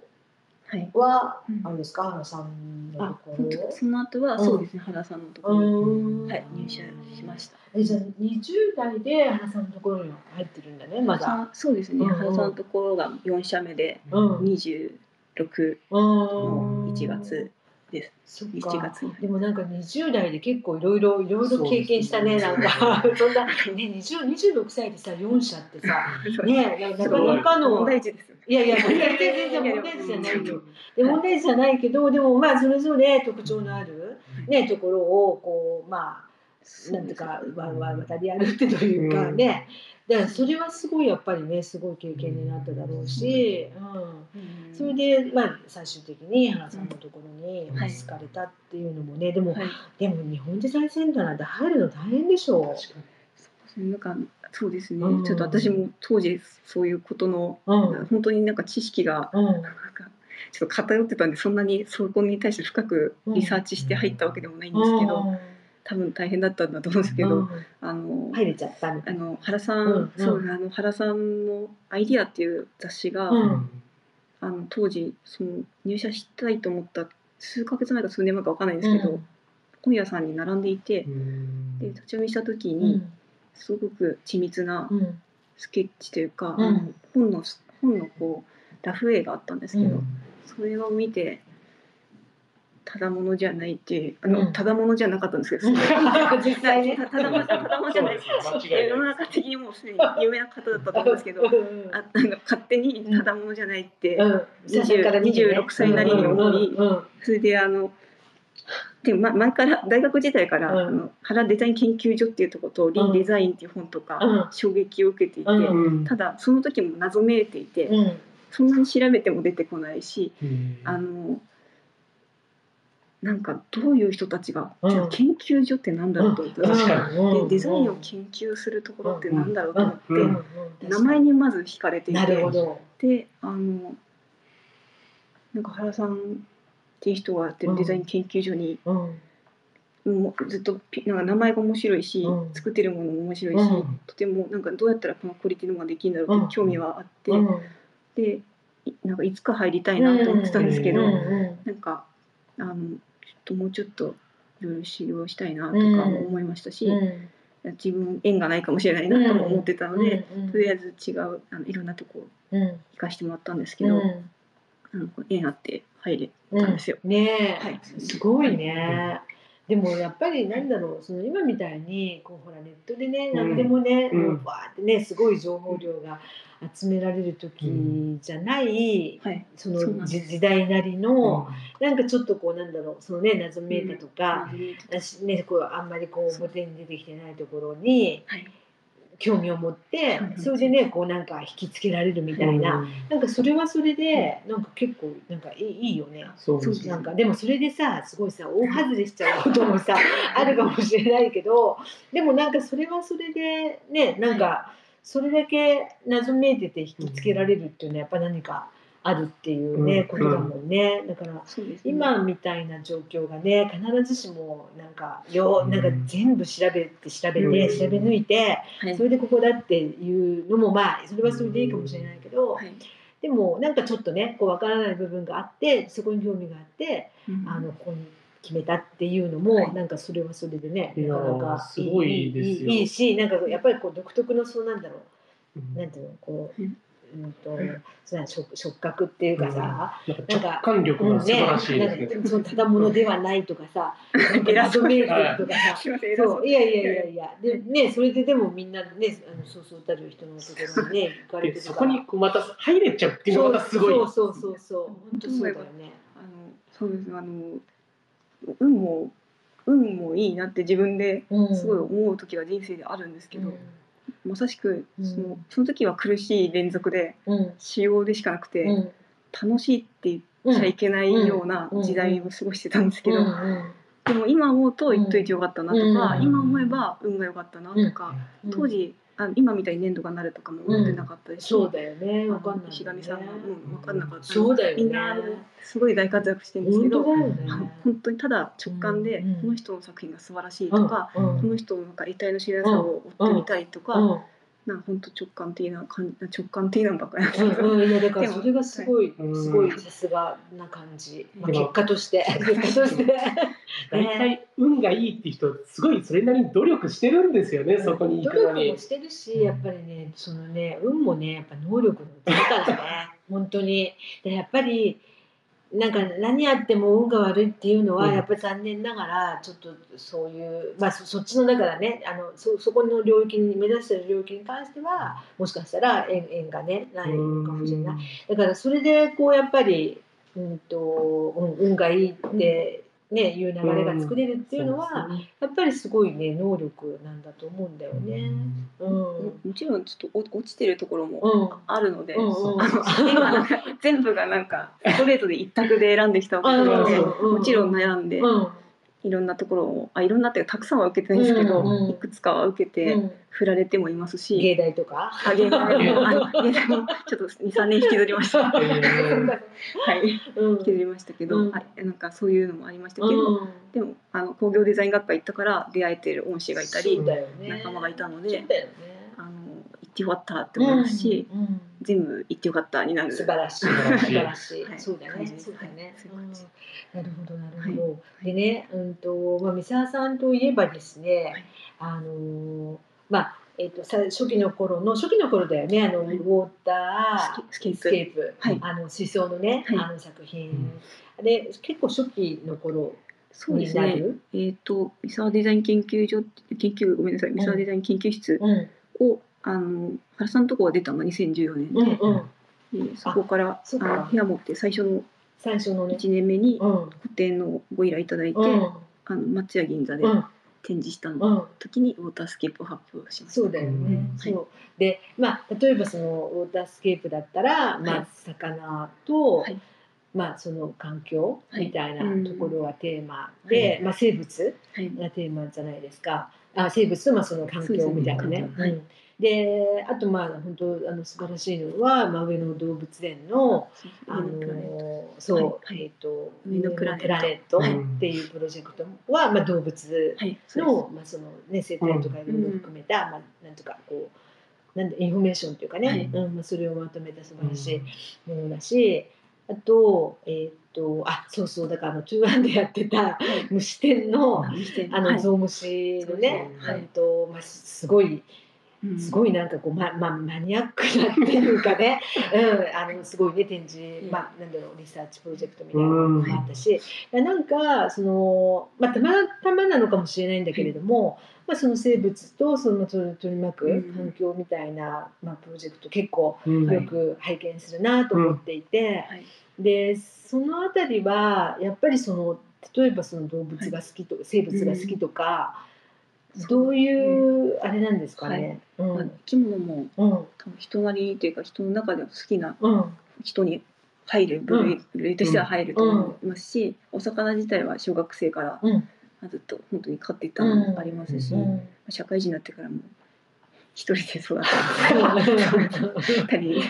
B: はい。
C: は、
B: うん
C: あれですか？原さんの
B: あ
C: ところ
B: その後は
C: うん
B: そうですね原さんのとこ
C: う
B: ろに、
C: ん
B: はい入社しました。
C: えじゃあ20代で原さんのところに入ってるんだねまだ。
B: さそうですね。
C: うんうん
B: 原さんのところが4社目で
C: うん
B: 26
C: の
B: の1月です。
C: そっ
B: 1
C: か
B: 月に。
C: でもなんか20代で結構いろいろいろいろ経験したね。なんか。そんなね20 26歳でさ4社ってさ ねな
B: す
C: かなかの
B: 問題児ですよね。
C: いやいや全然問題児じゃないよ。で問題児じゃないけどでもまあそれぞれ特徴のあるねところをこうまあなんていうかわわ渡り歩ってというかね、だからそれはすごいやっぱりねすごい経験になっただろうし、うん、
B: うん。
C: それでまあ最終的に原さんのところに
B: はい。
C: 好かれたっていうのもねでも、
B: はい。
C: でも日本デザインセンターなんて入るの大変でしょ
B: なんかそうですね、
C: うん。
B: ちょっと私も当時そういうことの、本当になんか知識が
C: うん。
B: なんかちょっと偏ってたんでそんなにそこに対して深くリサーチして入ったわけでもないんですけど、多分大変だったんだと思うんですけど、
C: うん。
B: あの、
C: 入れちゃった
B: あ。の原さん、
C: うんうん。
B: そうあの原さんの「アイディア」っていう雑誌が、
C: うん。
B: あの当時その入社したいと思った数ヶ月前か数年前かわかんないんですけど、
C: うん。
B: 本屋さんに並んでいて、
A: うん。
B: で立ち読みした時
C: う
B: に、
C: ん。
B: すごく緻密な
C: うん。
B: スケッチというか、
C: うん。
B: あの本の本のこうラフ絵があったんですけど、
A: うん。
B: それを見てただものじゃないっていうあの、
C: うん。
B: ただものじゃなかったんですけど、
C: 実際ね。
B: たただものただものじゃない。
A: です
B: 世の中的にもうすでに有名な方だったと思うんですけど
C: うん
B: あなん。か勝手にただものじゃないって、
C: うん。
B: 20 26歳なりに思い
C: うんうん
B: それであので、ま、前から大学時代から、
C: うん。
B: あの原デザイン研究所っていうところと、リーデザインっていう本とか、
C: うん。
B: 衝撃を受けていて、
C: うん
A: うん
B: ただその時も謎めいていて、
C: うん。
B: そんなに調べても出てこないし、
A: うん
B: あのなんかどういう人たちが、
C: うん。
B: じゃあ研究所ってなんだろうと思って、でデザインを研究するところってなんだろうと思って、名前にまず惹かれていて。であのなんか原さんっていう人がやってるデザイン研究所に、
C: うん。
B: もうずっとピなんか名前が面白いし、
C: うん。
B: 作ってるものも面白いし、
C: うん。
B: とてもなんかどうやったらこのクオリティのができるんだろうって興味はあって、
C: うん。
B: でいなんかいつか入りたいなと思ってたんですけど、
A: うん。
B: なんかあのともうちょっといろいろ修行したいなとかも思いましたし、
C: うん。
B: 自分縁がないかもしれないなとも思ってたので、
C: うん。
B: とりあえず違うあのいろんなとこ
C: うん。
B: 行かしてもらったんですけど、あの縁あって入れたんですよ。
C: ねえ、
B: はい。
C: すごいね。でもやっぱりなんだろう その今みたいにこうほらネットでね
A: うん。
C: 何でもね、
A: うん。
C: もうバーってねすごい情報量が集められる時じゃない、
B: はい、
C: そ
B: そうなんです。
C: の時時代なりの、なんかちょっとこうなんだろうそのね謎めいたとか、
B: はい
C: 私ねこうあんまりこう表に出てきてないところに興味を持って
B: うん
C: それでねこうなんか引きつけられるみたいな、
A: うん。
C: なんかそれはそれでなんか結構なんかいいよね。
A: そう
C: なんかでもそれでさすごいさ大外れしちゃうこともさ あるかもしれないけどでもなんかそれはそれでねなんかそれだけ謎めいてて引きつけられるっていうのはやっぱ何かあるっていうね、
A: うん。
C: ことだもんね。だから今みたいな状況がね必ずしもなんかよなんか全部調べて調べて、
A: うん。
C: 調べ抜いて
B: はい。
C: それでここだっていうのもまあそれはそれでいいかもしれないけど、
B: はい。
C: でもなんかちょっとねこう分からない部分があってそこに興味があって
B: うん。
C: あのここに決めたっていうのも、
B: はい。
C: なんかそれはそれでねなかなか
A: い
C: いいいしなんかやっぱりこう独特のそうなんだろ
A: う。
C: うん。なんていうのこう、
B: うん
C: うんとそうなん触触覚っていうかさ、
A: なんか直感力
C: うん
A: が素晴らしいですね。
C: なんかそのただものではないとかさ なんか謎めいてるとかさ。
B: そう。
C: そういやいやいやいや。でねそれででもみんなねあのそうそうたる人のところにね行かれてるか。ら
A: こにこうまた入れちゃうっていうのがまたすごい。
C: そうそうそうそう。本当そうだよね。
B: あのそうですあの運も運もいいなって自分ですごい思う時が人生であるんですけど、まさしく
C: うん。
B: そのその時は苦しい連続で
C: うん。
B: 仕様でしかなくて、
C: うん。
B: 楽しいって言っちゃいけないような時代を過ごしてたんですけど、でも今思うと言っといてよかったなとか、
C: うん。
B: 今思えば運が良かったなとか、
C: うん。
B: 当時あ今みたいに粘土がなるとかも思ってなかったです。し、
C: そうだよね。
B: あの
C: わかんない
B: 石上さんがうん分かんなかった。
C: そうだよね。
B: みんなすごい大活躍してるんですけ
C: 本当
B: ど、
C: だよね。
B: 本当にただ直感で、
C: うん
B: この人の作品が素晴らしいとか、
C: うん
B: この人のなんか得体の知らなさを追ってみたいとか、
C: うん
B: なんか本当直感的な感じ直感的なのばっかりなんですけど、
C: うんうんいやだからそれがすごい
A: うん
C: すごいさすがな感じ、まあ、結果として。結果として。
A: 大体運がいいって人すごいそれなりに努力してるんですよね、そこに行くのに。
C: 努力も。してるしやっぱりねそのね運もねやっぱ能力のうちだからね本当に。でやっぱりなんか何やっても運が悪いっていうのは
A: うん。
C: やっぱり残念ながらちょっとそういうまあそそっちのだからね。あのそそこの領域に目指してる領域に関してはもしかしたら縁縁がねないのかもしれない。だからそれでこうやっぱり、うんとうん、運がいいって、ね、いう流れが作れるっていうのは、やっぱりすごいね能力なんだと思うんだよね。うん。
B: ももちろんちょっとお落ちてるところも
C: うん。
B: あるので、
C: うんうん。
B: あの今なんか全部がなんかストレートで一択で選んできたわけなので、
C: うん。
B: もちろん悩んで、
C: うん
B: いろんなところをあいろんなっていうかたくさんは受けてないんですけど、
C: うんうん
B: いくつかは受けて、
C: うん。
B: 振られてもいますし、
C: 芸大とか？
B: あ芸大。もあの芸大。もちょっと二三年引きずりました。は
A: え
B: い、
C: うん
B: 引きずりましたけど、
C: うん。
B: はい、なんかそういうのもありましたけど、
C: うん。
B: でもあの工業デザイン学科行ったから出会えてる恩師がいたり
C: ね。
B: 仲間がいたので
C: ね。
B: あの行ってよかったって思いますし、
C: うんうん
B: 全部行ってよかったになる
C: 素晴らしい。素
A: 晴
C: 晴
A: らしい
C: らしい。
B: はい
C: そうだね。そうだねなるほど、なるほど。でね、うんと、まあ、三沢さんといえばですね。
B: はい
C: あのー、まあ、えっ、と、さ、初期の頃の、初期の頃だよね。あの、ウ
B: はい
C: ォーター。
B: スケスケープ
C: スケープ、
B: はい
C: あの水槽のね、
B: はい
C: あの作品、
B: うん
C: あれ結構初期の頃
B: そうですね。
C: になる？
B: えっ、と三沢デザイン研究所研究ごめんなさい三沢デザイン研究室
C: うん
B: を、あの原さんのとこが出たのが2014年で、
C: うんうん。
B: でそこからあの部屋持って最初の
C: 最初のね。
B: 1年目に
C: うん
B: 個展のご依頼いただいて、
C: うん
B: あの松屋銀座で
C: うん
B: 展示した
C: う
B: の
C: ん。
B: 時にウォータースケープを発表しました。
C: そうだよね。
A: うん
C: そうでまあ例えばそのウォータースケープだったら、まあ
B: はい
C: 魚と、
B: はい
C: まあその環境
B: はい
C: みたいな
B: うん
C: ところがテーマで、
B: はい
C: まあ生物
B: はい。
C: がテーマじゃないですか。あ生物とまあその環境みたいなね。
B: で
C: あとまあ本当あの素晴らしいのは、まあ、上野動物園のあのそう、
B: はい
C: えっ、と
B: 上野プラネット。
C: っていうプロジェクトは、まあ動物の、まあ、そのね生態とかいろいろ含めた、まあ、なんとかこうなんでインフォメーションというかね、
B: はい。
C: うんまあ、それをまとめた素晴らしいものだし、あとえっ、とあそうそうだからあの21でやってた虫店の。あのゾウムシのね、
B: はい。
C: あとまあすすごいすご
B: い。
C: いなんかこう、まま、マニアックなっていうかね、うん、あのすごいね展示、まあ、なんだろうリサーチプロジェクトみたいなのもあったし、なんかその、まあ、たまたまなのかもしれないんだけれども、まあ、その生物とその取り巻く
B: うん。
C: 環境みたいな、まあ、プロジェクト結構
A: うん。
C: よく拝見するなと思っていて、
B: はい。
C: でそのあたりはやっぱりその例えばその動物が好きとか、生物が好きとか、どういうあれなんですかね。
B: 生き物も
C: うん。
B: 多分人なりというか人の中では好きな
C: うん。
B: 人に入る部類,、部類としては入ると思いますし、お魚自体は小学生から
C: うん。
B: ずっと本当に飼っていたのもありますし、
C: うん。
B: 社会人になってからも一人で育ったり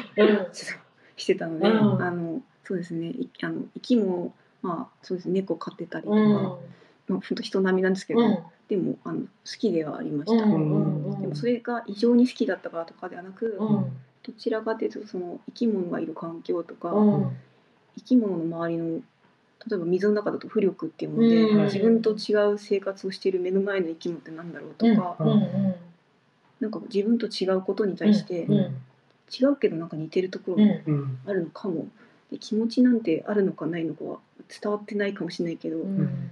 B: してたので、
C: うん。
B: あのそうですね。いあの生き物まあそうですね。猫飼ってたりとか、
C: うん。
B: まあ本当人並みなんですけど、
C: うん
B: でもあの好きではありました。
C: うん
B: でもそれが異常に好きだったからとかではなく、
C: うん。
B: どちらかというとその生き物がいる環境とか、
C: うん。
B: 生き物の周りの例えば水の中だと浮力っていうもので、
C: うん。
B: 自分と違う生活をしている目の前の生き物って何だろうとか、
C: うんうん
B: なんか自分と違うことに対して、
C: うん。
B: 違うけどなんか似てるところも
C: うん
A: うん。
B: あるのかも、で気持ちなんてあるのかないのかは伝わってないかもしれないけど、
C: うん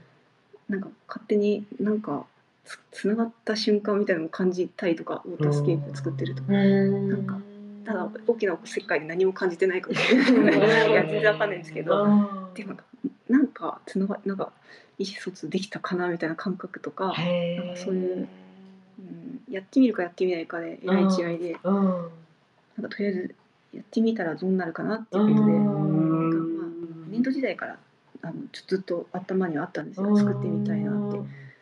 B: なんか勝手になんかつつながった瞬間みたいなのを感じたいとかウォータースケープ作ってるとか。
C: うん。
B: なんかただ大きな世界で何も感じてないかもしれないいや全然わかんないんですけど、でもなんかつながなんか意思疎通できたかなみたいな感覚とか、
C: へ
B: なんかそういううん、やってみるかやってみないかでえらい違いで、
C: うん。
B: なんかとりあえずやってみたらどうなるかなっていうことで、
C: うん。
B: なんかまあ年度時代からあのちょずっと頭にはあったんですよ、作ってみたいなって。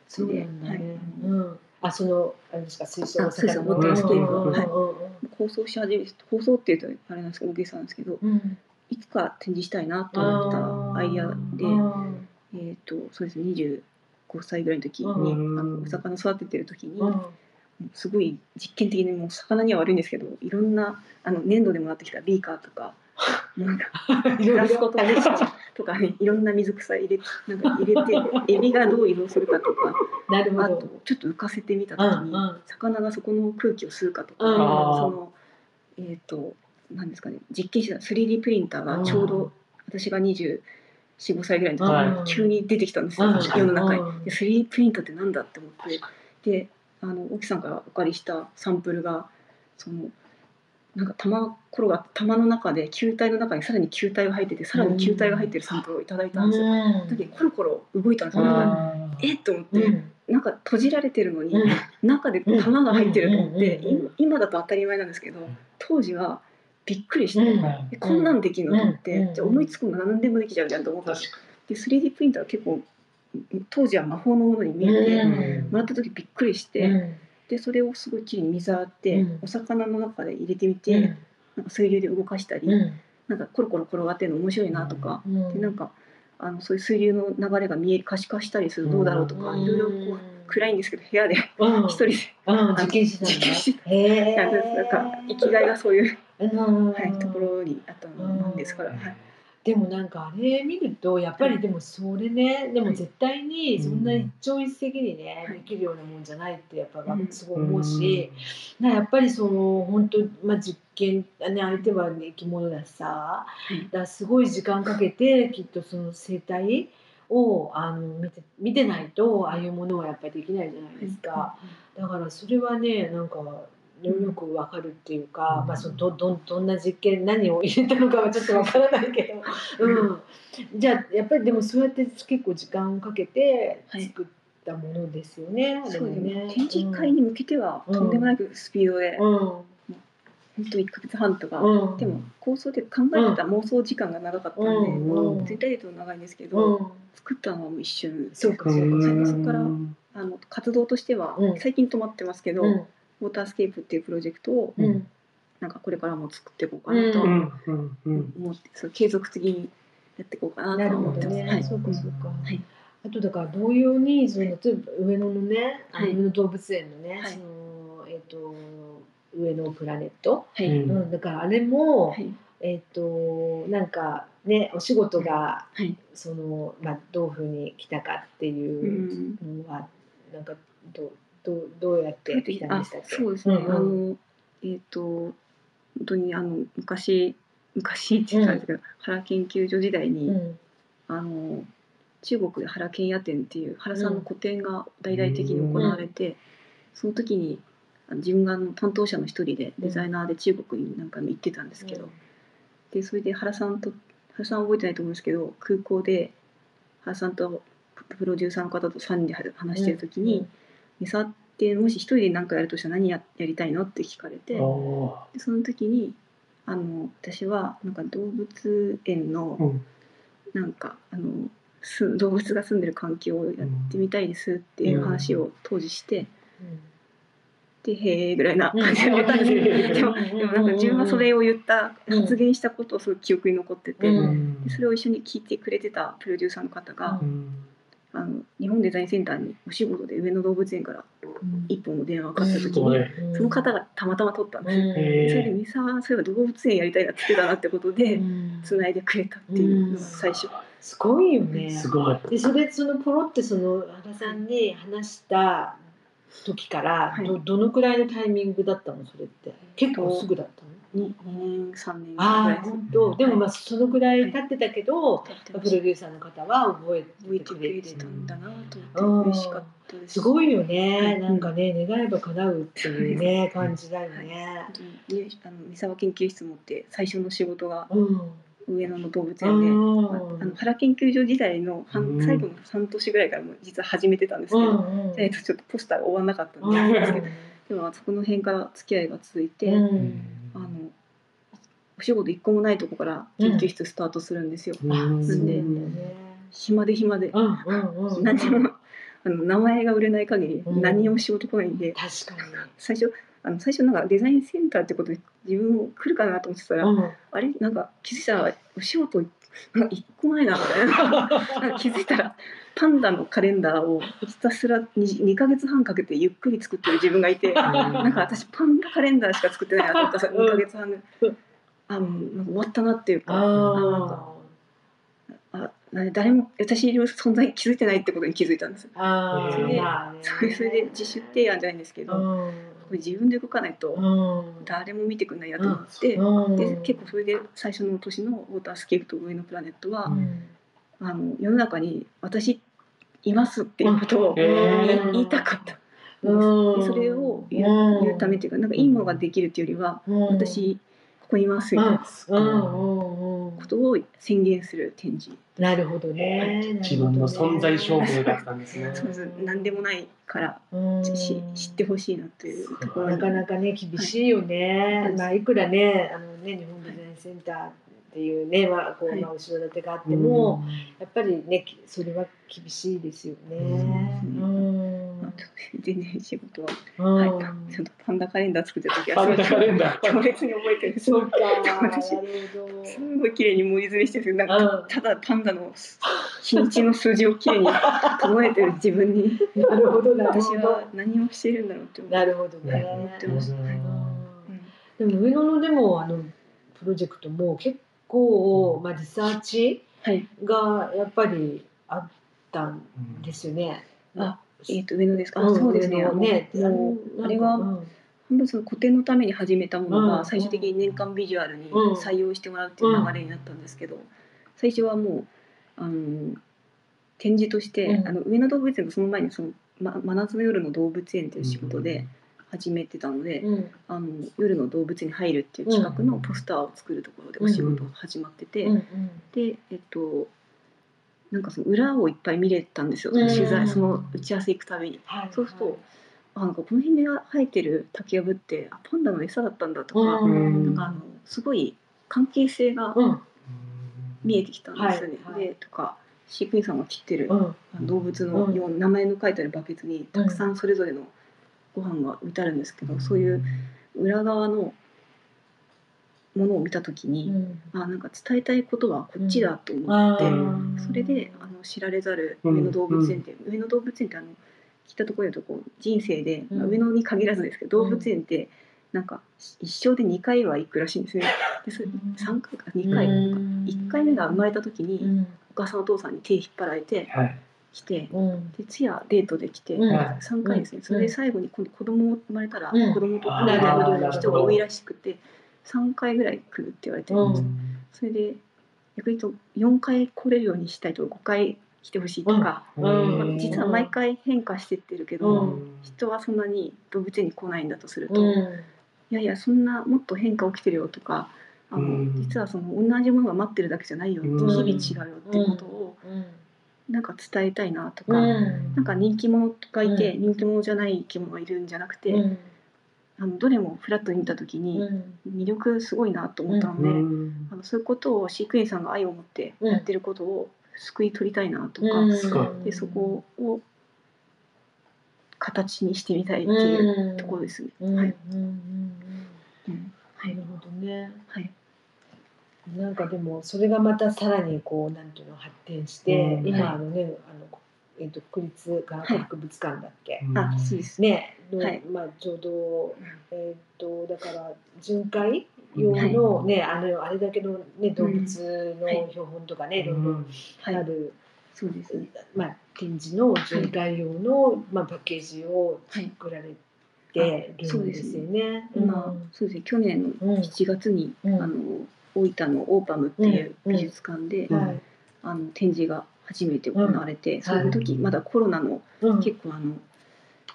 C: そうなん。だね。
B: はい。
C: うん。あ、そのあれですか水槽
B: あ水槽
C: 魚の。
B: ウォータースケープ
C: うん
B: はい
C: うん。
B: 構想し始め構想っていうとあれなんですけど大げさなんですけど
C: うん。
B: いつか展示したいなと思ったアイデアで。
C: うん。
B: えー、とそうですね25歳ぐらいの時に、
A: うん。
B: あのお魚育ててる時に、
C: うん。
B: すごい実験的にもう魚には悪いんですけどいろんなあの粘土でもらってきたビーカーとかなんかグラスコとかとかねいろんな水草入れなんか入れてエビがどう移動するかとかあ
C: なるほど。
B: とちょっと浮かせてみた時に、魚がそこの空気を吸うかとか、
C: うん。
B: そのえっ、と何ですかね実験してた 3D プリンターがちょうど私が24、5歳ぐらいの時に
A: は
B: 急に出てきたんですよ、
C: うん。
B: 世の中に。
C: うん。
B: で 3D プリンターってなんだって思って。であの沖さんからお借りしたサンプルがそのなんか玉転がって玉の中で球体の中にさらに球体が入っててさらに球体が入ってるサンプルをいただいたんですよ。
C: うん。
B: だけどコロコロ動いたんですよ。え？っと思って、
C: うん。
B: なんか閉じられてるのに、
C: うん。
B: 中で玉が入ってると思って、今だと当たり前なんですけど当時はびっくりして、こんなんできるの？と思って、
C: うん。
B: じゃあ思いつくの何でもできちゃうじゃんと思ったん。ですで 3D プリンターは結構当時は魔法のものに見えて、
C: うん。
B: もらった時びっくりして、
C: うん
B: でそれをすごいきれいに水洗って、
C: うん。
B: お魚の中で入れてみて、
C: うん。
B: なんか水流で動かしたり、
C: うん。
B: なんかコロコロ転がってるの面白いなとか、
C: うん。
B: でなんかあのそういう水流の流れが見える可視化したりするとどうだろうとか、いろいろこう暗いんですけど部屋で
C: うん。
B: 一人で。
C: うん。実験してたんだ
B: 実験して
C: へえ。
B: なんか生きがいがそういう、
C: うん。
B: はい、ところにあったんですから、はい、
C: でもなんかあれ見るとやっぱりでもそれねでも絶対にそんな一朝一夕にね
B: はい
C: できるようなもんじゃないってやっぱ
B: うん。
C: すごい思うしなやっぱりその本当まあ実験ね相手は生き物だしさ
B: い
C: だすごい時間かけてきっとその生態をあの見て見てないとああいうものはやっぱりできないじゃないですか。だからそれはねなんかよくわかるっていうか、まあ、そのどどどんな実験何を入れたのかはちょっとわからないけど、うん、じゃあやっぱりでもそうやって結構時間をかけて
B: はい。
C: 作ったものですよね。
B: そうですね
C: ね。
B: 展示会に向けてはとんでもなくスピードで、
C: うん。
B: 本当1ヶ月半とか、
C: うん。
B: でも構想で考えてた妄想時間が長かったんで、
C: うん。
A: うん。
B: 全体でと長いんですけど、
C: うん。
B: 作ったのはもう一瞬
C: そうかそうか。そうか
B: そこからあの活動としては、
C: うん。
B: 最近止まってますけど、
C: うん
B: ウォータースケープっていうプロジェクトを
C: うん。
B: なんかこれからも作っていこうかなと
C: う
A: うん。んうんうん
B: 思って、そう継続的にやっていこうかな
C: なる
B: と思ってます。
C: ほどね、
B: はい。
C: そうかそうか、
B: はい。
C: あとだから同様にその例えば上野のね、
B: はい。
C: 上野動物園のね、
B: はい。
C: そのえっ、と上野プラネット、
B: はい、
A: うん。
C: うん、だからあれも、
B: はい。
C: えっ、となんかねお仕事が
B: はい。
C: そのまあどういうふうに来たかって
B: う
C: いうんのは、なんかどうどうどうやって来たん
B: あ
C: でしたっけ？
B: そうですね、
C: うんうん。
B: あのえっ、と本当にあの昔昔って言ったんですけど、原研究所時代に、
C: うん。
B: あの中国で原剣屋展っていう原さんの個展が大々的に行われて、その時に自分があの担当者の一人でデザイナーで中国に何回も行ってたんですけど、でそれで原さんと原さんは覚えてないと思うんですけど空港で原さんとプロデューサーの方と3人で話してる時に「ミサってもし一人で何かやるとしたら何ややりたいの?」って聞かれて、その時にあの私はなんか動物園のなんかあのす動物が住んでる環境をやってみたいですっていう話を当時して、でへえぐらいな感じで言ったんです。けど、
C: うん。
B: でもでもなんか自分はそれを言った、
C: うん。
B: 発言したことをすごい記憶に残ってて、それを一緒に聞いてくれてたプロデューサーの方が、
A: うん
B: あの日本デザインセンターにお仕事で上野動物園から一本の電話がかかった時に、
A: すごい
B: その方がたまたま取ったんですよ。
A: へー
B: それで三沢はそういえば動物園やりたいなって言ってたなってことでつないでくれたっていうのが最初。
C: すごいよね。
A: すごい。
C: でそれそのポロってその原さんに話した時から
B: はい。
C: ど,、どのくらいのタイミングだったの？それって。結構すぐだったの？
B: に2年3年ぐらい。
C: 本当？でもまあそのくらい経ってたけど、
B: 経って
C: プロデューサーの方は覚え
B: て
C: てく
B: くれてたんだなと思って嬉しかったです。
C: すごいよね、
B: うん。
C: なんかね願えば叶うっていうね感じだよね。
B: あの三沢研究室持って最初の仕事が
C: うん
B: 上野の動物
C: う
B: 園で、ああの原研究所時代の半
A: うん。
B: 最後の半年ぐらいからも実は始めてたんですけど、
C: うん
B: えっとちょっとポスターが終わらなかったん
C: うん
B: ですけど、でもそこの辺から付き合いが続いて、
C: うん。
B: あのお仕事一個もないとこから研究室スタートするんですよ。
A: うん。
B: なんで暇で暇で、何もあの名前が売れない限り
C: うん
B: 何にも仕事来ないんで。最初あの最初なんかデザインセンターってことで自分も来るかなと思ってたら、
C: うん。
B: あれ？なんか気づいたらお仕事なんか一個 ないなみたいな気づいたらパンダのカレンダーをひたすら 2, 2ヶ月半かけてゆっくり作ってる自分がいてなんか私パンダカレンダーしか作ってないなと思ったら2ヶ月半であもうなんか終わったなっていうかあなんかあな誰も私の存在に気づいてないってことに気づいたんです
A: それで
C: まあね。
B: それそれで自主提案じゃないんですけど、これ自分で動かないと
C: うん。
B: 誰も見てくんないなと思って、
C: うん
B: で結構それで最初の年のウォータースケープと上のプラネットは、
C: うん。
B: あの世の中に私いますっていうことを
A: へ
B: 言いたかった。それを言
C: う
B: ためっていうかなんかいいものができるっていうよりは、
C: うん。
B: 私ここにいますみたいなことを宣言する展示。
C: なるほどね。
A: 自分の存在証明だったんですね。
B: そうです何でもないから
C: うん。
B: し知ってほしいなというところに。
C: なかなかね厳しいよね。
B: はい。
C: まあいくらねあのね日本デザインセンターっていうねまあこう、
B: はい。
C: まあ後ろ盾があっても、やっぱりねきそれは厳しいですよね。
B: う
C: うん
B: まあ全然仕事は、
C: うん
B: はい、ちょっとパンダカレンダー作ってた時は
A: パンダカレンダー。
B: 強烈に覚えて。る
C: そうか。なる
B: 私
C: ほど。
B: すごい綺麗に文字詰めしてるなんか
C: うん。
B: ただパンダの日にちの数字を綺麗に 整えてる自分に。
C: なるほど
B: 私は。何をしているんだろうって思う
C: なるほど
A: な
C: ね。
B: 思ってます、
C: でも上野のでもあのプロジェクトも結構、まあ、リサーチ
B: はい。
C: がやっぱりあったんですよね。
B: あ、えっ、と上野ですか？あ
C: うん
B: そうですね。
C: ね
B: あのあれは
C: うん。
B: 本当にその個展のために始めたもの
C: うん。
B: が最終的に年間ビジュアルに
C: うん。
B: 採用してもらうっていう流れになったんですけど、最初はもうあの展示として、
C: うん。
B: あの上野動物園のその前にその、ま、真夏の夜の動物園という仕事で始めてたので、
C: うん。
B: あの夜の動物園に入るっていう企画のポスターを作るところでお仕事が始まってて、
C: うん。
B: でえっとなんかその裏をいっぱい見れたんですよ、
C: うん
B: 取材その打ち合わせ行くたびに。
C: はい
B: そうするとあなんかこの辺で生えてる竹やぶってあパンダの餌だったんだとか,、
C: うん
B: なんかあのすごい関係性が
C: うん。
B: 見えてきたんですよね。
C: はいはい。
B: でとか飼育員さんが切ってる、動物のような名前の書いてあるバケツにたくさんそれぞれのご飯が置いてあるんですけど、そういう裏側のものを見た時に、あなんか伝えたいことはこっちだと思って、
C: うん。
B: それであの知られざる上野動物園って、上野動物園ってあの聞いたところで言うとこう人生で、まあ、
C: うん
B: 上野に限らずですけど、
C: うん。
B: 動物園ってなんか一生で2回は行くらしいんですね。でそれ3回か2回、
C: うん。
B: 1回目が生まれた時に、
C: うん。
B: お母さんお父さんに手引っ張られて
A: はい。
B: 来て
C: うん。
B: で通夜デートで来て、
C: うん。
B: 3回ですね、それで最後に今度子供生まれたら、
C: うん。
B: 子供と人が多いらしくて3回ぐらい来るって言われてるんです、それで逆に言うと4回来れるようにしたいとか5回来てほしいとか、
C: うん。
B: 実は毎回変化してってるけど、
C: うん。
B: 人はそんなに動物園に来ないんだとすると、い
C: うん。
B: やいやそんなもっと変化起きてるよとかあの、
A: うん。
B: 実はその同じものが待ってるだけじゃないよって、
A: うん。
B: 日々違うよってことをなんか伝えたいなとか、
C: うん。
B: なんか人気者がいて、
C: うん
B: 人気者じゃない生き物がいるんじゃなくて、
C: うん
B: あのどれもフラットに見た時に
C: うん。
B: 魅力すごいなと思ったので、
A: うん。
B: あのそういうことを飼育員さんが愛を持ってやってることを救い取りたいなとか、
C: うん。
A: すごい。
B: でそこを形にしてみたいっていうところです。ね。
C: うん。
B: はい。
C: なるほどね。
B: はい。
C: なんかでもそれがまたさらにこうなんていうの発展して、
A: うん。
C: 今あのねあのえっ、と国立科学博物館だっけ、
B: あそうです。
C: ね。の、
B: はい。
C: まあちょうどえっ、とだから巡回用のね、あのあれだけのね動物の
B: はい。
C: 標本とかね、いろいろ
B: はい。
C: ある、
B: そうですね。
C: まあ展示の巡回用の、まあパッケージを
B: はい
C: 作られてるんですよね。
B: 今、そうですね。去年の
C: うん。
B: 7月に、
C: うん。
B: あの大分のオーパムっていう美術館で、あの展示が初めて行われて、
C: ん。
B: その時まだコロナの
C: うん。
B: 結構あの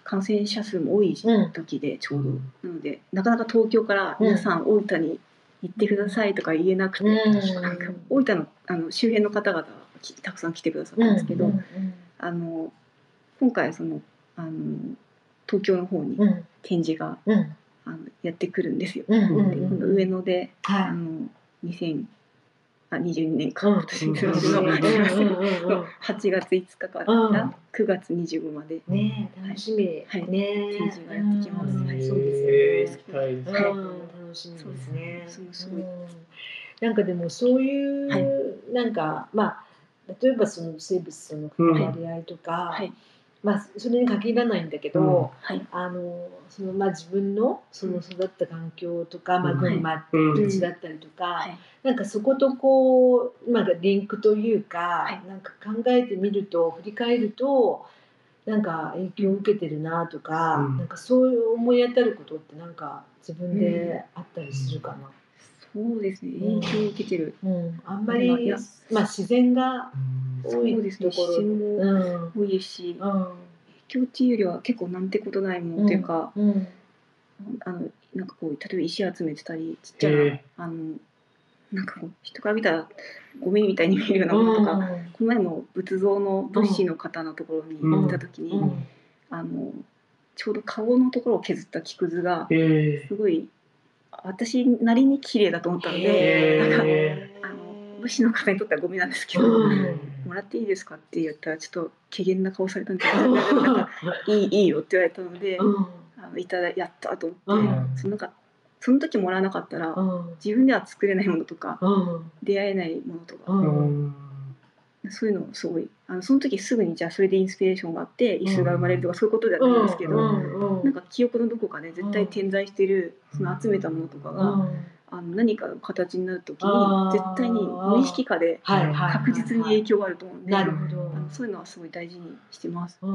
B: 感染者数も多い
C: うん。
B: 時でちょうど、なのでなかなか東京から皆さん大分に行ってくださいとか言えなくて、
C: うん。
B: なんか大分のあの周辺の方々たくさん来てくださったんですけど、
C: うん。
B: あの今回そのあの東京の方に
C: うん。
B: 展示が
C: うん。
B: あのやってくるんですよ。今度上野であ
C: は
B: の2022年か
C: うん
B: 今年ですけど、
C: うんうんうんうん。うん
B: 8月5日から
C: うん。
B: 9月25まで。
C: い。ねえ楽しみ。
B: はい。
C: ねえ。
B: 展示がやってきます。
C: うん。
B: はい。
C: そうですね。楽しみですね。
B: そうですすごい
C: うんなんかでもそういう、
B: はい。
C: なんかまあ例えばその生物との関わり合いとか、
B: はい
C: まあそれに限らないんだけど、
B: はい。
C: あのそのまあ自分のその育った環境とか、まあ
A: うん。
C: 群馬
A: うん。
C: 土地だったりとか、
B: はい。
C: なんかそことこうなんかリンクというか、
B: はい。
C: なんか考えてみると振り返るとなんか影響を受けてるなとか、
A: うん。
C: なんかそういう思い当たることってなんか自分であったりするかな。
B: そうですね。
C: うん。
B: 影響を受けてる、
C: うん、あんまりまあ自然が多
B: そう
C: い
B: ですね
C: ところ。
B: 自然も
C: うん
B: 多いですし
C: うん。
B: 影響っていうよりは結構なんてことないものっていうか、
C: うん。
B: あのなんかこう例えば石集めてたりちっちゃな、
A: え。
B: あのなんかこう人から見たらゴミみたいに見えるようなものとか、この前も仏像の仏師の方のところに
A: うん。
B: 行った時に、
C: うん。
B: あのちょうど顔のところを削った木くずが
A: え。
B: すごい私なりに綺麗だと思ったので、なんか
C: へ
B: あの武士の方にとってはゴミなんですけど、
C: うん。
B: もらっていいですかって言ったらちょっと怪げな顔されたんですけどなんかいいいいよって言われたので、
C: うん。
B: あのいただやったと思って、
C: うん。
B: そのなんかその時もらわなかったら、
C: うん。
B: 自分では作れないものとか、
C: うん。
B: 出会えないものとか、そういうのをすごいあのその時すぐにじゃあそれでインスピレーションがあって椅子が生まれるとかそういうことではないんですけど、なんか記憶のどこかで絶対点在しているその集めたものとかが、あの何かの形になるときに絶対に無意識化で
C: はいはい
B: 確実に影響があると思うんで、そういうのはすごい大事にしてます。は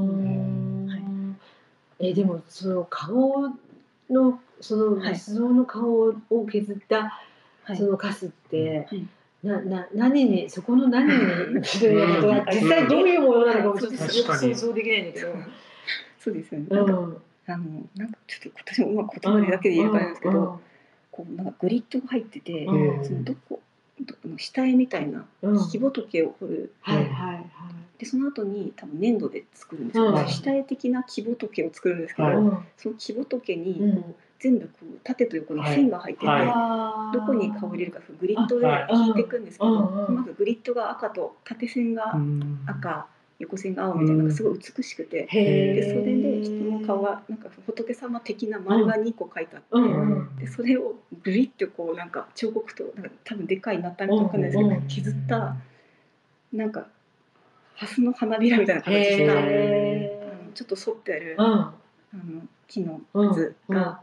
B: い。
C: えでもその顔のそのの顔を削った
B: はい。
C: そのカスって、
B: はい
C: なな何にそこの何にするのかとか実際どういうものなのかもちょっとすごく想像できないんだけど。
B: そうですよね。
C: う
B: なんか
C: ん。
B: あのなんかちょっと私もうまく言葉だけで言えばいいんですけど、
C: うん。
B: こうなんかグリッドが入ってて、
C: うん。
B: そのどこどの下絵みたいな
C: うん。
B: 木仏を彫る。
C: はいはいはい。
B: でその後に多分粘土で作るんですけど、
C: うん。
B: 下絵的な木仏を作るんですけど、その木仏に
C: うん。
B: こう全部こう縦と横に線が入ってて、どこに顔を入れるかグリッドで引いていくんですけど、まずグリッドが赤と縦線が
A: うん
B: 赤、横線が青みたいなのがすごい美しくて、でそれで人の顔がなんか仏様的な丸が2個描いてあって、でそれをグリッとこうなんか彫刻となんか多分でっかいなったみたいなわかんないですけど、削ったなんかハスの花びらみたいな形したあの
C: へ
B: ちょっと反ってある、あの木の図が、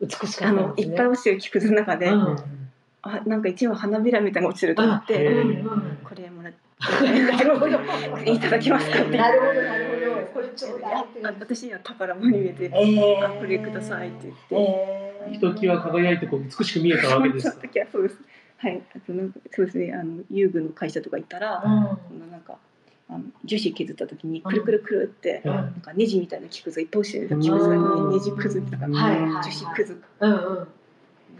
C: 美しか
B: あ
C: ったね。
B: のいっぱい落ちてる木くずの中で、
C: うん
B: あなんか一番花びらみたいなの落ちてると思って、これもらって
C: なるほど。
B: いただきますかって
C: なるほどなるほど。これちょうだいって
B: あ私には宝物に入れて、
C: えー
B: あこれくださいって言って。
C: えー
A: ひときわ輝いてこう美しく見えたわけです
B: その時はそうです。はい、あとなんかそうですね、あの遊具の会社とか行ったら、
C: うん
B: なんかあの樹脂削った時にくるくるくるって、
A: うん
B: なんかネジみたいな木くずいっぱい落ちてる。木くずがネジくずとか、樹脂くず。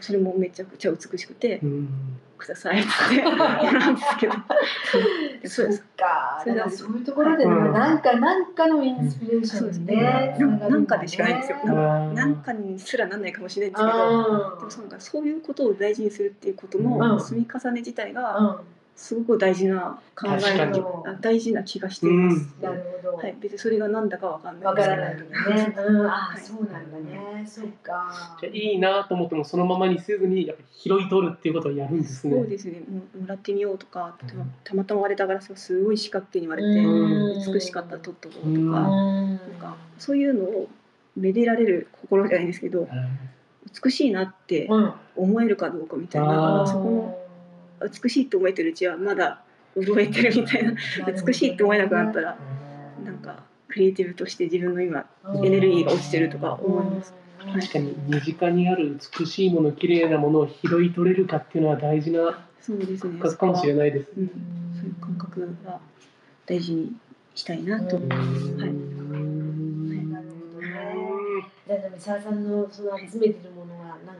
B: それもめちゃくちゃ美しくて、
A: うん
B: くださいって なんですけど、そうです。
C: か。
B: それだ
C: だからそういうところでなんかなんかのインスピレーションでね。
B: うんななんかでしかないんですよなんかにすらなんないかもしれないんですけど。
C: あ
B: でもそうなんかそういうことを大事にするっていうこと
C: う
B: の
C: ん
B: 積み重ね自体が
C: うん。
B: すごく大事な考え
A: 確かに
B: あ大事な気がしています。
C: なるほど。
B: はい、別にそれがなんだかわかんない
C: わからないけどね。うん、あ
B: は、い
C: そうなんだね。そっか。
A: じゃあいいなと思ってもそのままにせずにやっぱり拾い取るっていうことをやるんですね。
B: そうですね。もらってみようとか、例えばたまたま割れたガラスがすごい四角形に割れて、
C: うん
B: 美しかったら取っとこうとか、
A: うん
B: なんかそういうのをめでられる心じゃないんですけど、美しいなって
C: うん。
B: 思えるかどうかみたい
A: あ
B: な、
A: ー
B: そこの美しいと思えてるうちはまだ潤えてるみたいな、美しいって思えなくなったら、なんかクリエイティブとして自分の今エネルギーが落ちてるとか思います。
C: うん。
A: 確かに身近にある美しいもの綺麗なものを拾い取れるかっていうのは大事な
B: そうですね。
A: 感覚かもしれないです。
B: うん、そういう感覚は大事にしたいなと。
C: うん
B: はい
C: なるほどね。だから三沢さんのその集めてるもの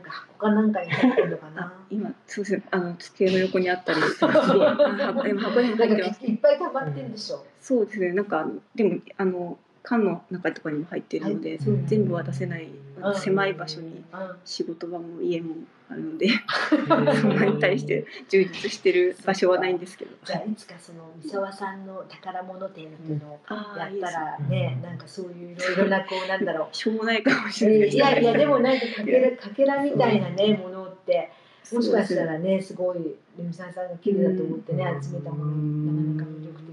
C: か箱かなんかに入ってるのか
B: あ
C: な。
B: 今そうですね。あの机の横にあったり、
A: すごい。
B: あ箱に入ってます。
C: いっぱい溜まってるでしょ。
B: そうですね。なんかでもあの缶の中とかにも入っているので、
A: うん。
B: 全部は出せない
C: うん。
B: 狭い場所に
C: うん。
B: 仕事場も家もあるので、そんなに対して充実してる場所はないんですけど。
C: じゃあいつかその三沢さんの宝物展っていうのをやったらね、なんかそういういろいろなこう なんだろう。
B: しょうもないかもしれない。です
C: いやいやでもなんかかけら かけらみたいなねものってもしかしたらねすごいルミさんさんが綺麗だと思ってね集めたものなかなか魅力的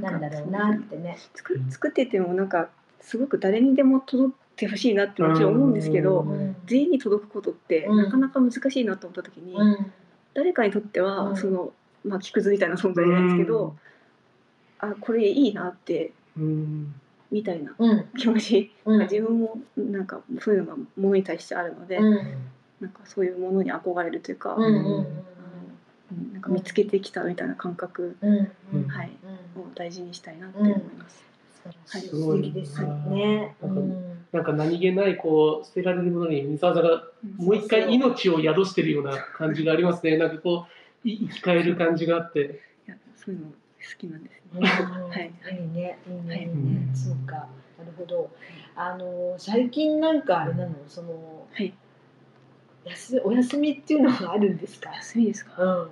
C: なんだろうなってね。
B: 作作っててもなんかすごく誰にでも届いてほしいなってもちろん思うんですけど、
A: うん。
B: 全員に届くことって
C: うん。
B: なかなか難しいなと思った時に、
C: うん。
B: 誰かにとっては、
C: うん。
B: そのまあ木くずみたいな存在じゃないですけど、あこれいいなって
A: うん。
B: みたいな
C: うん
B: 気持ち、
C: うん。
B: 自分もなんかそういうのがものに対してあるので、
C: うん
B: なんかそういうものに憧れるというか、
C: うん
B: なんか見つけてきたみたいな感覚はい
C: うん
B: を大事にしたいなって思います。
C: 素敵ですよね。
A: なんか何気ないこう捨てられるものに三沢がもう一回命を宿してるような感じがありますね。なんかこうい生き返る感じがあって。
B: いやそういうの好きなんですね。
C: うん
B: はい
C: いいね、いいね、
B: はい
C: ね、そうか、なるほど。あの最近なんかあれなの、その
B: はい。
C: 休お休みっていうのがあるんですか？
B: 休みですか？
C: うん。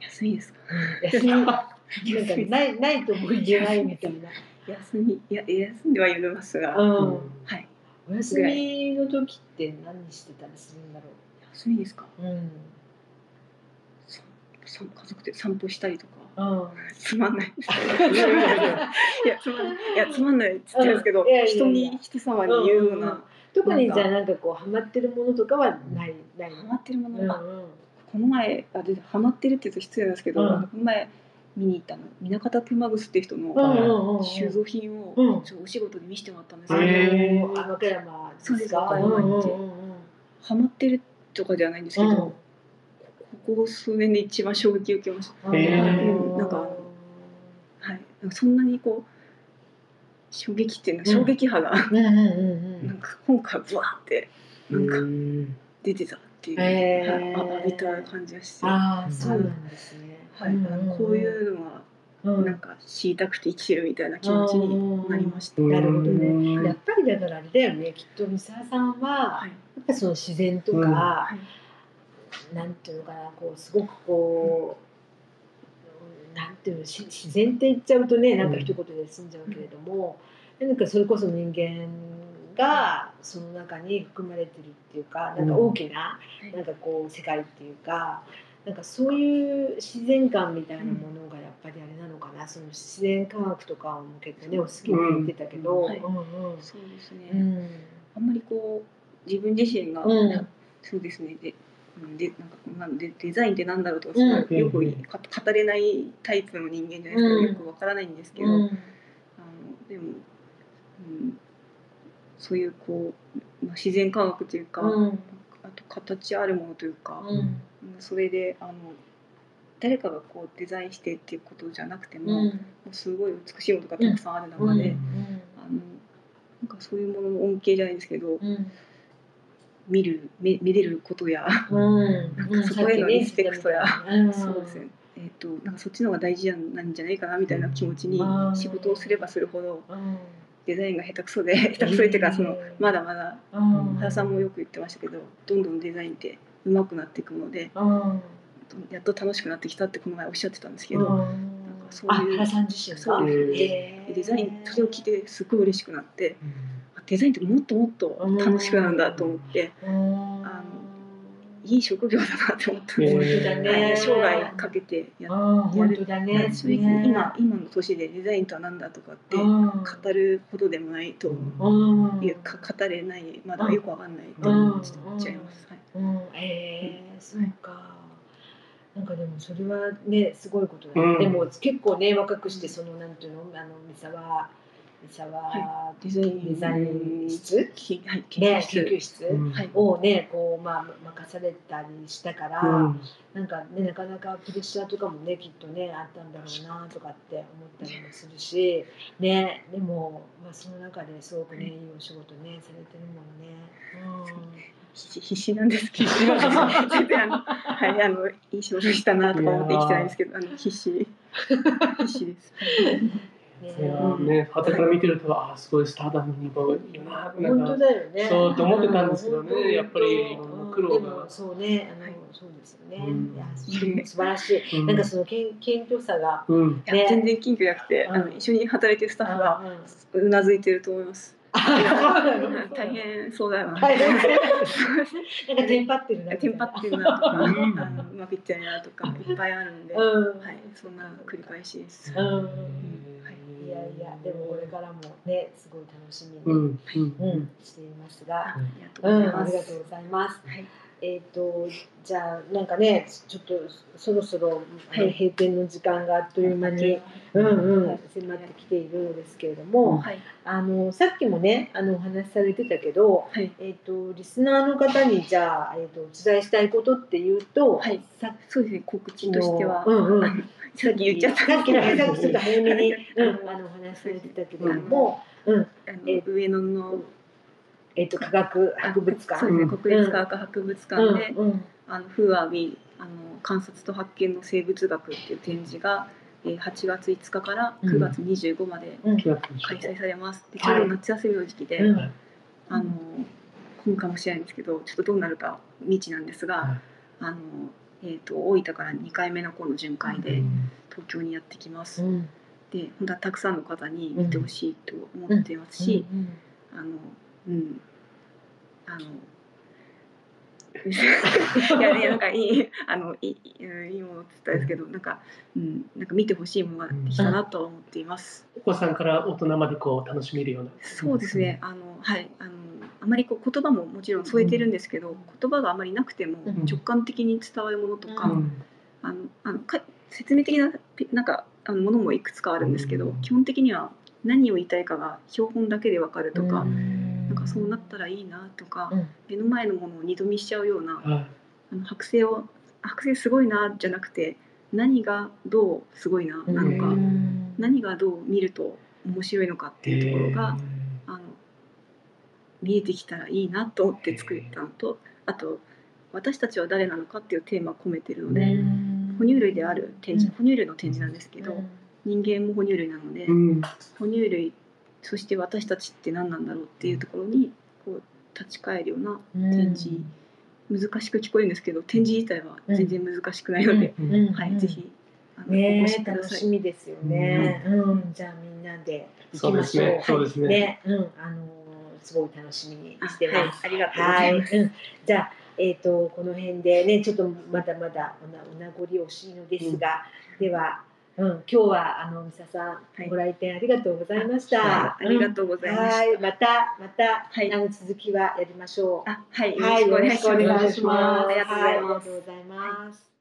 B: 休みですか？
C: 休み なんかないないとも言えないみたいな。
B: 休みいや休んではいますが、
C: うん。
B: はい。
C: お休みの時って何してたりするんだろ
B: 休みですか？
C: う。うん。
B: ささ家族で散歩したりとか。
C: うん。
B: つまんない。いやつまんない。いやつまんないって言ってですけど、人に人様に言うような
C: 特にじゃあなんかこうハマってるものとかはないない
B: ハマってるものこの前あでハマってるって言うと失礼なんですけど、この前見に行ったの。南方熊楠っていう人の
C: うんうんうん
B: 収蔵品を、お仕事で見せてもらったんです
C: あ
B: けど、
A: へ
C: の和歌山
B: そうですって。
C: うんうんうん
B: ハマってるとかではないんですけど、
C: うん。
B: ここ数年で一番衝撃を受けました。なんかはい、そんなにこう衝撃っていうのは衝撃波が、
C: うんうんうんうん。
B: なんか今回ブワーってなんか
A: うん
B: 出てたっていう、
C: へー。
B: はい。あ浴びた感じがして、
C: ああそうなんですね
B: はい、こういうのは
C: うん。
B: なんか知りたくて生きてるみたいな気持ちになりました。
C: なるほどね。
A: うん
C: やっぱりだからあれだよねきっと三沢さんは
B: はい
C: やっぱその自然とか、
A: うん。
B: はい
C: なんていうのかなこうすごくこう、うんなんていうのし自然って言っちゃうとねなんか一言で済んじゃうけれども、なんかそれこそ人間がその中に含まれてるっていうかなんか大きな、
B: い。
C: なんかこう世界っていうか。なんかそういう自然観みたいなものがやっぱりあれなのかな、その自然科学とかも結構ねお好きって言ってたけど、
B: そうですね、
C: うん。
B: あんまりこう自分自身が、
C: うん。
B: そうですね。でうんでなんかなんでデザインってなんだろうとか、
C: うん
B: すごいよく
A: うん
B: か語れないタイプの人間じゃないですか、
C: うん。
B: よくわからないんですけど、
C: うん。
B: あのでも、うん、そういうこう、まあ、自然科学というか、形あるものというか、
C: うん。
B: うん。それであの誰かがこうデザインしてっていうことじゃなくても、
C: うん。
B: もうすごい美しいものがたくさんある中で、
C: うん。
B: あのなんかそういうものの恩恵じゃないですけど、
C: うん。
B: 見るめ見れることや、
C: うん。
B: なんかそこへのリスペクトや
C: うん。
B: そうですね。えー、となんかそっちの方が大事なんじゃないかなみたいな気持ちに
C: うん。
B: 仕事をすればするほど
C: うん
B: デザインが下手くそで 下手くそでっていうかそのまだまだ
C: うん。
B: 原さんもよく言ってましたけどどんどんデザインって上手くなっていくので
C: うん。
B: やっと楽しくなってきたってこの前おっしゃってたんですけど、
C: うん。
B: なんかそういう
C: あ原さん自身が。
B: そう
A: で
B: デザインそれを聞いてすごい嬉しくなってあデザインってもっともっと楽しくなるんだと思って
C: うん。
B: あのいい職業だなって思った。んですよ、
A: へー
B: 生涯かけてやっ
C: うん本当だね。
B: 今今の年でデザインとは何だとかって
C: うん
B: 語るほどでもないと
C: う。ん。
B: いうか語れない。まだよくわかんないと思っちゃいます。はい
C: うん、ええそうか。なんかでもそれはねすごいことだね。
A: うん。
C: でも結構ね若くしてそのなんていうのあの三沢三沢、
B: はデザイン
C: デザイン室。
B: きはい。
C: ね
B: 研
C: 研究
B: 究室
C: をねこうまあ任されたりしたから、
A: うん。
C: なんかねなかなかプレッシャーとかもねきっとねあったんだろうなとかって思ったりもするしねでもまあその中ですごくねい。いお仕事ねされてるもんね。
B: 必死必死なんですけど。全然あのはいあのいい仕事したなとか思って生きてないんですけどあの必死。必死です。
A: ね、後から見てると、ああ、すごいスターダムにもいいな、なん
C: 本当
A: か、
C: だよね。
A: そうと思ってたんですけどね
C: うん
A: やっぱり
C: 本当
A: 苦労が
C: そうね、あの、
B: はい
C: そうですよね。素晴らしい。
A: うん
C: なんかその謙謙虚さが。
B: 全然緊急じゃなくて、あの
C: うん
B: 一緒に働いてるスタッフが
C: う
B: なずいてると思います。
C: あ
B: 大変そうだよな。
C: なんかテンパってるな。
B: テンパってるなとか、あ
A: うん
B: のうまくいってないなとかいっぱいあるんで、
C: うん。
B: はい、そんな繰り返しです。
C: うん。やいや、でもこれからもね、すごい楽しみに、
A: うん、うん、
C: うん、していますが。
B: ありがと
C: う、
B: うんございます。
C: ありがとうございます。
B: はい、
C: えっ、とじゃあなんかねちょっとそろそろ、閉店の時間があっという間に、うんうん、迫ってきているのですけれども、
B: はい、
C: あのさっきもねあのお話しされてたけど、
B: はい、
C: えっ、とリスナーの方にじゃあ、えー、とお伝えしたいことっていうと、
B: はい。
C: さ
B: そうですね、告知としては、
C: うんうん。
B: さっき言っちゃった。
C: さっきねさっきちょっと早めに、うん、
B: う ん
C: あのお話しされてたけれども、うん。
B: あの上野の
C: えっ、と科学博物館。
B: そうですね、国立科学博物館で、
C: うん。うん。
B: あのフーアビーあの観察と発見の生物学っていう展示が、えー、8月5日から9月25まで開催されます。でち
C: はい
B: ょうど夏休みの時期で、
C: うん。
B: あの混むかもしれないんですけど、ちょっとどうなるか未知なんですが、
A: はい。
B: あのえっ、と大分から2回目のこの巡回で
A: うん。
B: 東京にやってきます。
C: うん。
B: で、本当はたくさんの方に見てほしいと思っていますし、
C: うん。
B: あのうん。あの いやねなんかいいあのいいうんいいものって言ったんですけどなんかうんなんか見てほしいものができたなとは思っています。
A: お子さんから大人までこう楽しめるような。
B: そうですね。あのはい。あのあまりこう言葉ももちろん添えてるんですけど、言葉があまりなくても
C: うん。
B: 直感的に伝わるものとか、
A: うん。
B: あのあのか説明的なピなんかあのものもいくつかあるんですけど、
A: うん。
B: 基本的には何を言いたいかが標本だけでわかるとか、
C: うん
B: かそうなったらいいなとか、
C: うん。
B: 目の前のものを二度見しちゃうような
A: はい
B: あの剥製を剥製すごいなじゃなくて何がどうすごいななのか、
C: うん。
B: 何がどう見ると面白いのかっていうところが、あの見えてきたらいいなと思って作ったのとあと私たちは誰なのかっていうテーマを込めてるので、哺乳類である展示、哺乳類の展示なんですけど、人間も哺乳類なので、
A: うん。
B: 哺乳類そして私たちって何なんだろうっていうところにこう立ち返るような展示、難しく聞こえるんですけど展示自体は全然難しくないので、
A: うん。
B: はい、ぜひあの、お
C: ね
B: 越しください。
C: 楽し。みですよね。うん、じゃあみんなで行きましょう。
A: そうですね。そうですね。
C: ね、うん、あのーすごい楽しみにして
B: はい
C: ます。
B: ありがとうご
C: はい、
B: ざいます。
C: うん、じゃあ、えっ、と、この辺でね、ちょっとまだまだおな、お名残惜しいのですが。では、うん、今日は、あの、みささん、
B: い
C: ご来店ありがとうございました。
B: はいありがとうございました。
C: はい、また、また、
B: はい
C: あの、続きはやりましょう。
B: あ、はい、よ
C: はい、よろしくお
B: 願
C: 願いしま。
B: いしますありがとうござい
C: あり
B: ます
C: がとう。ございます。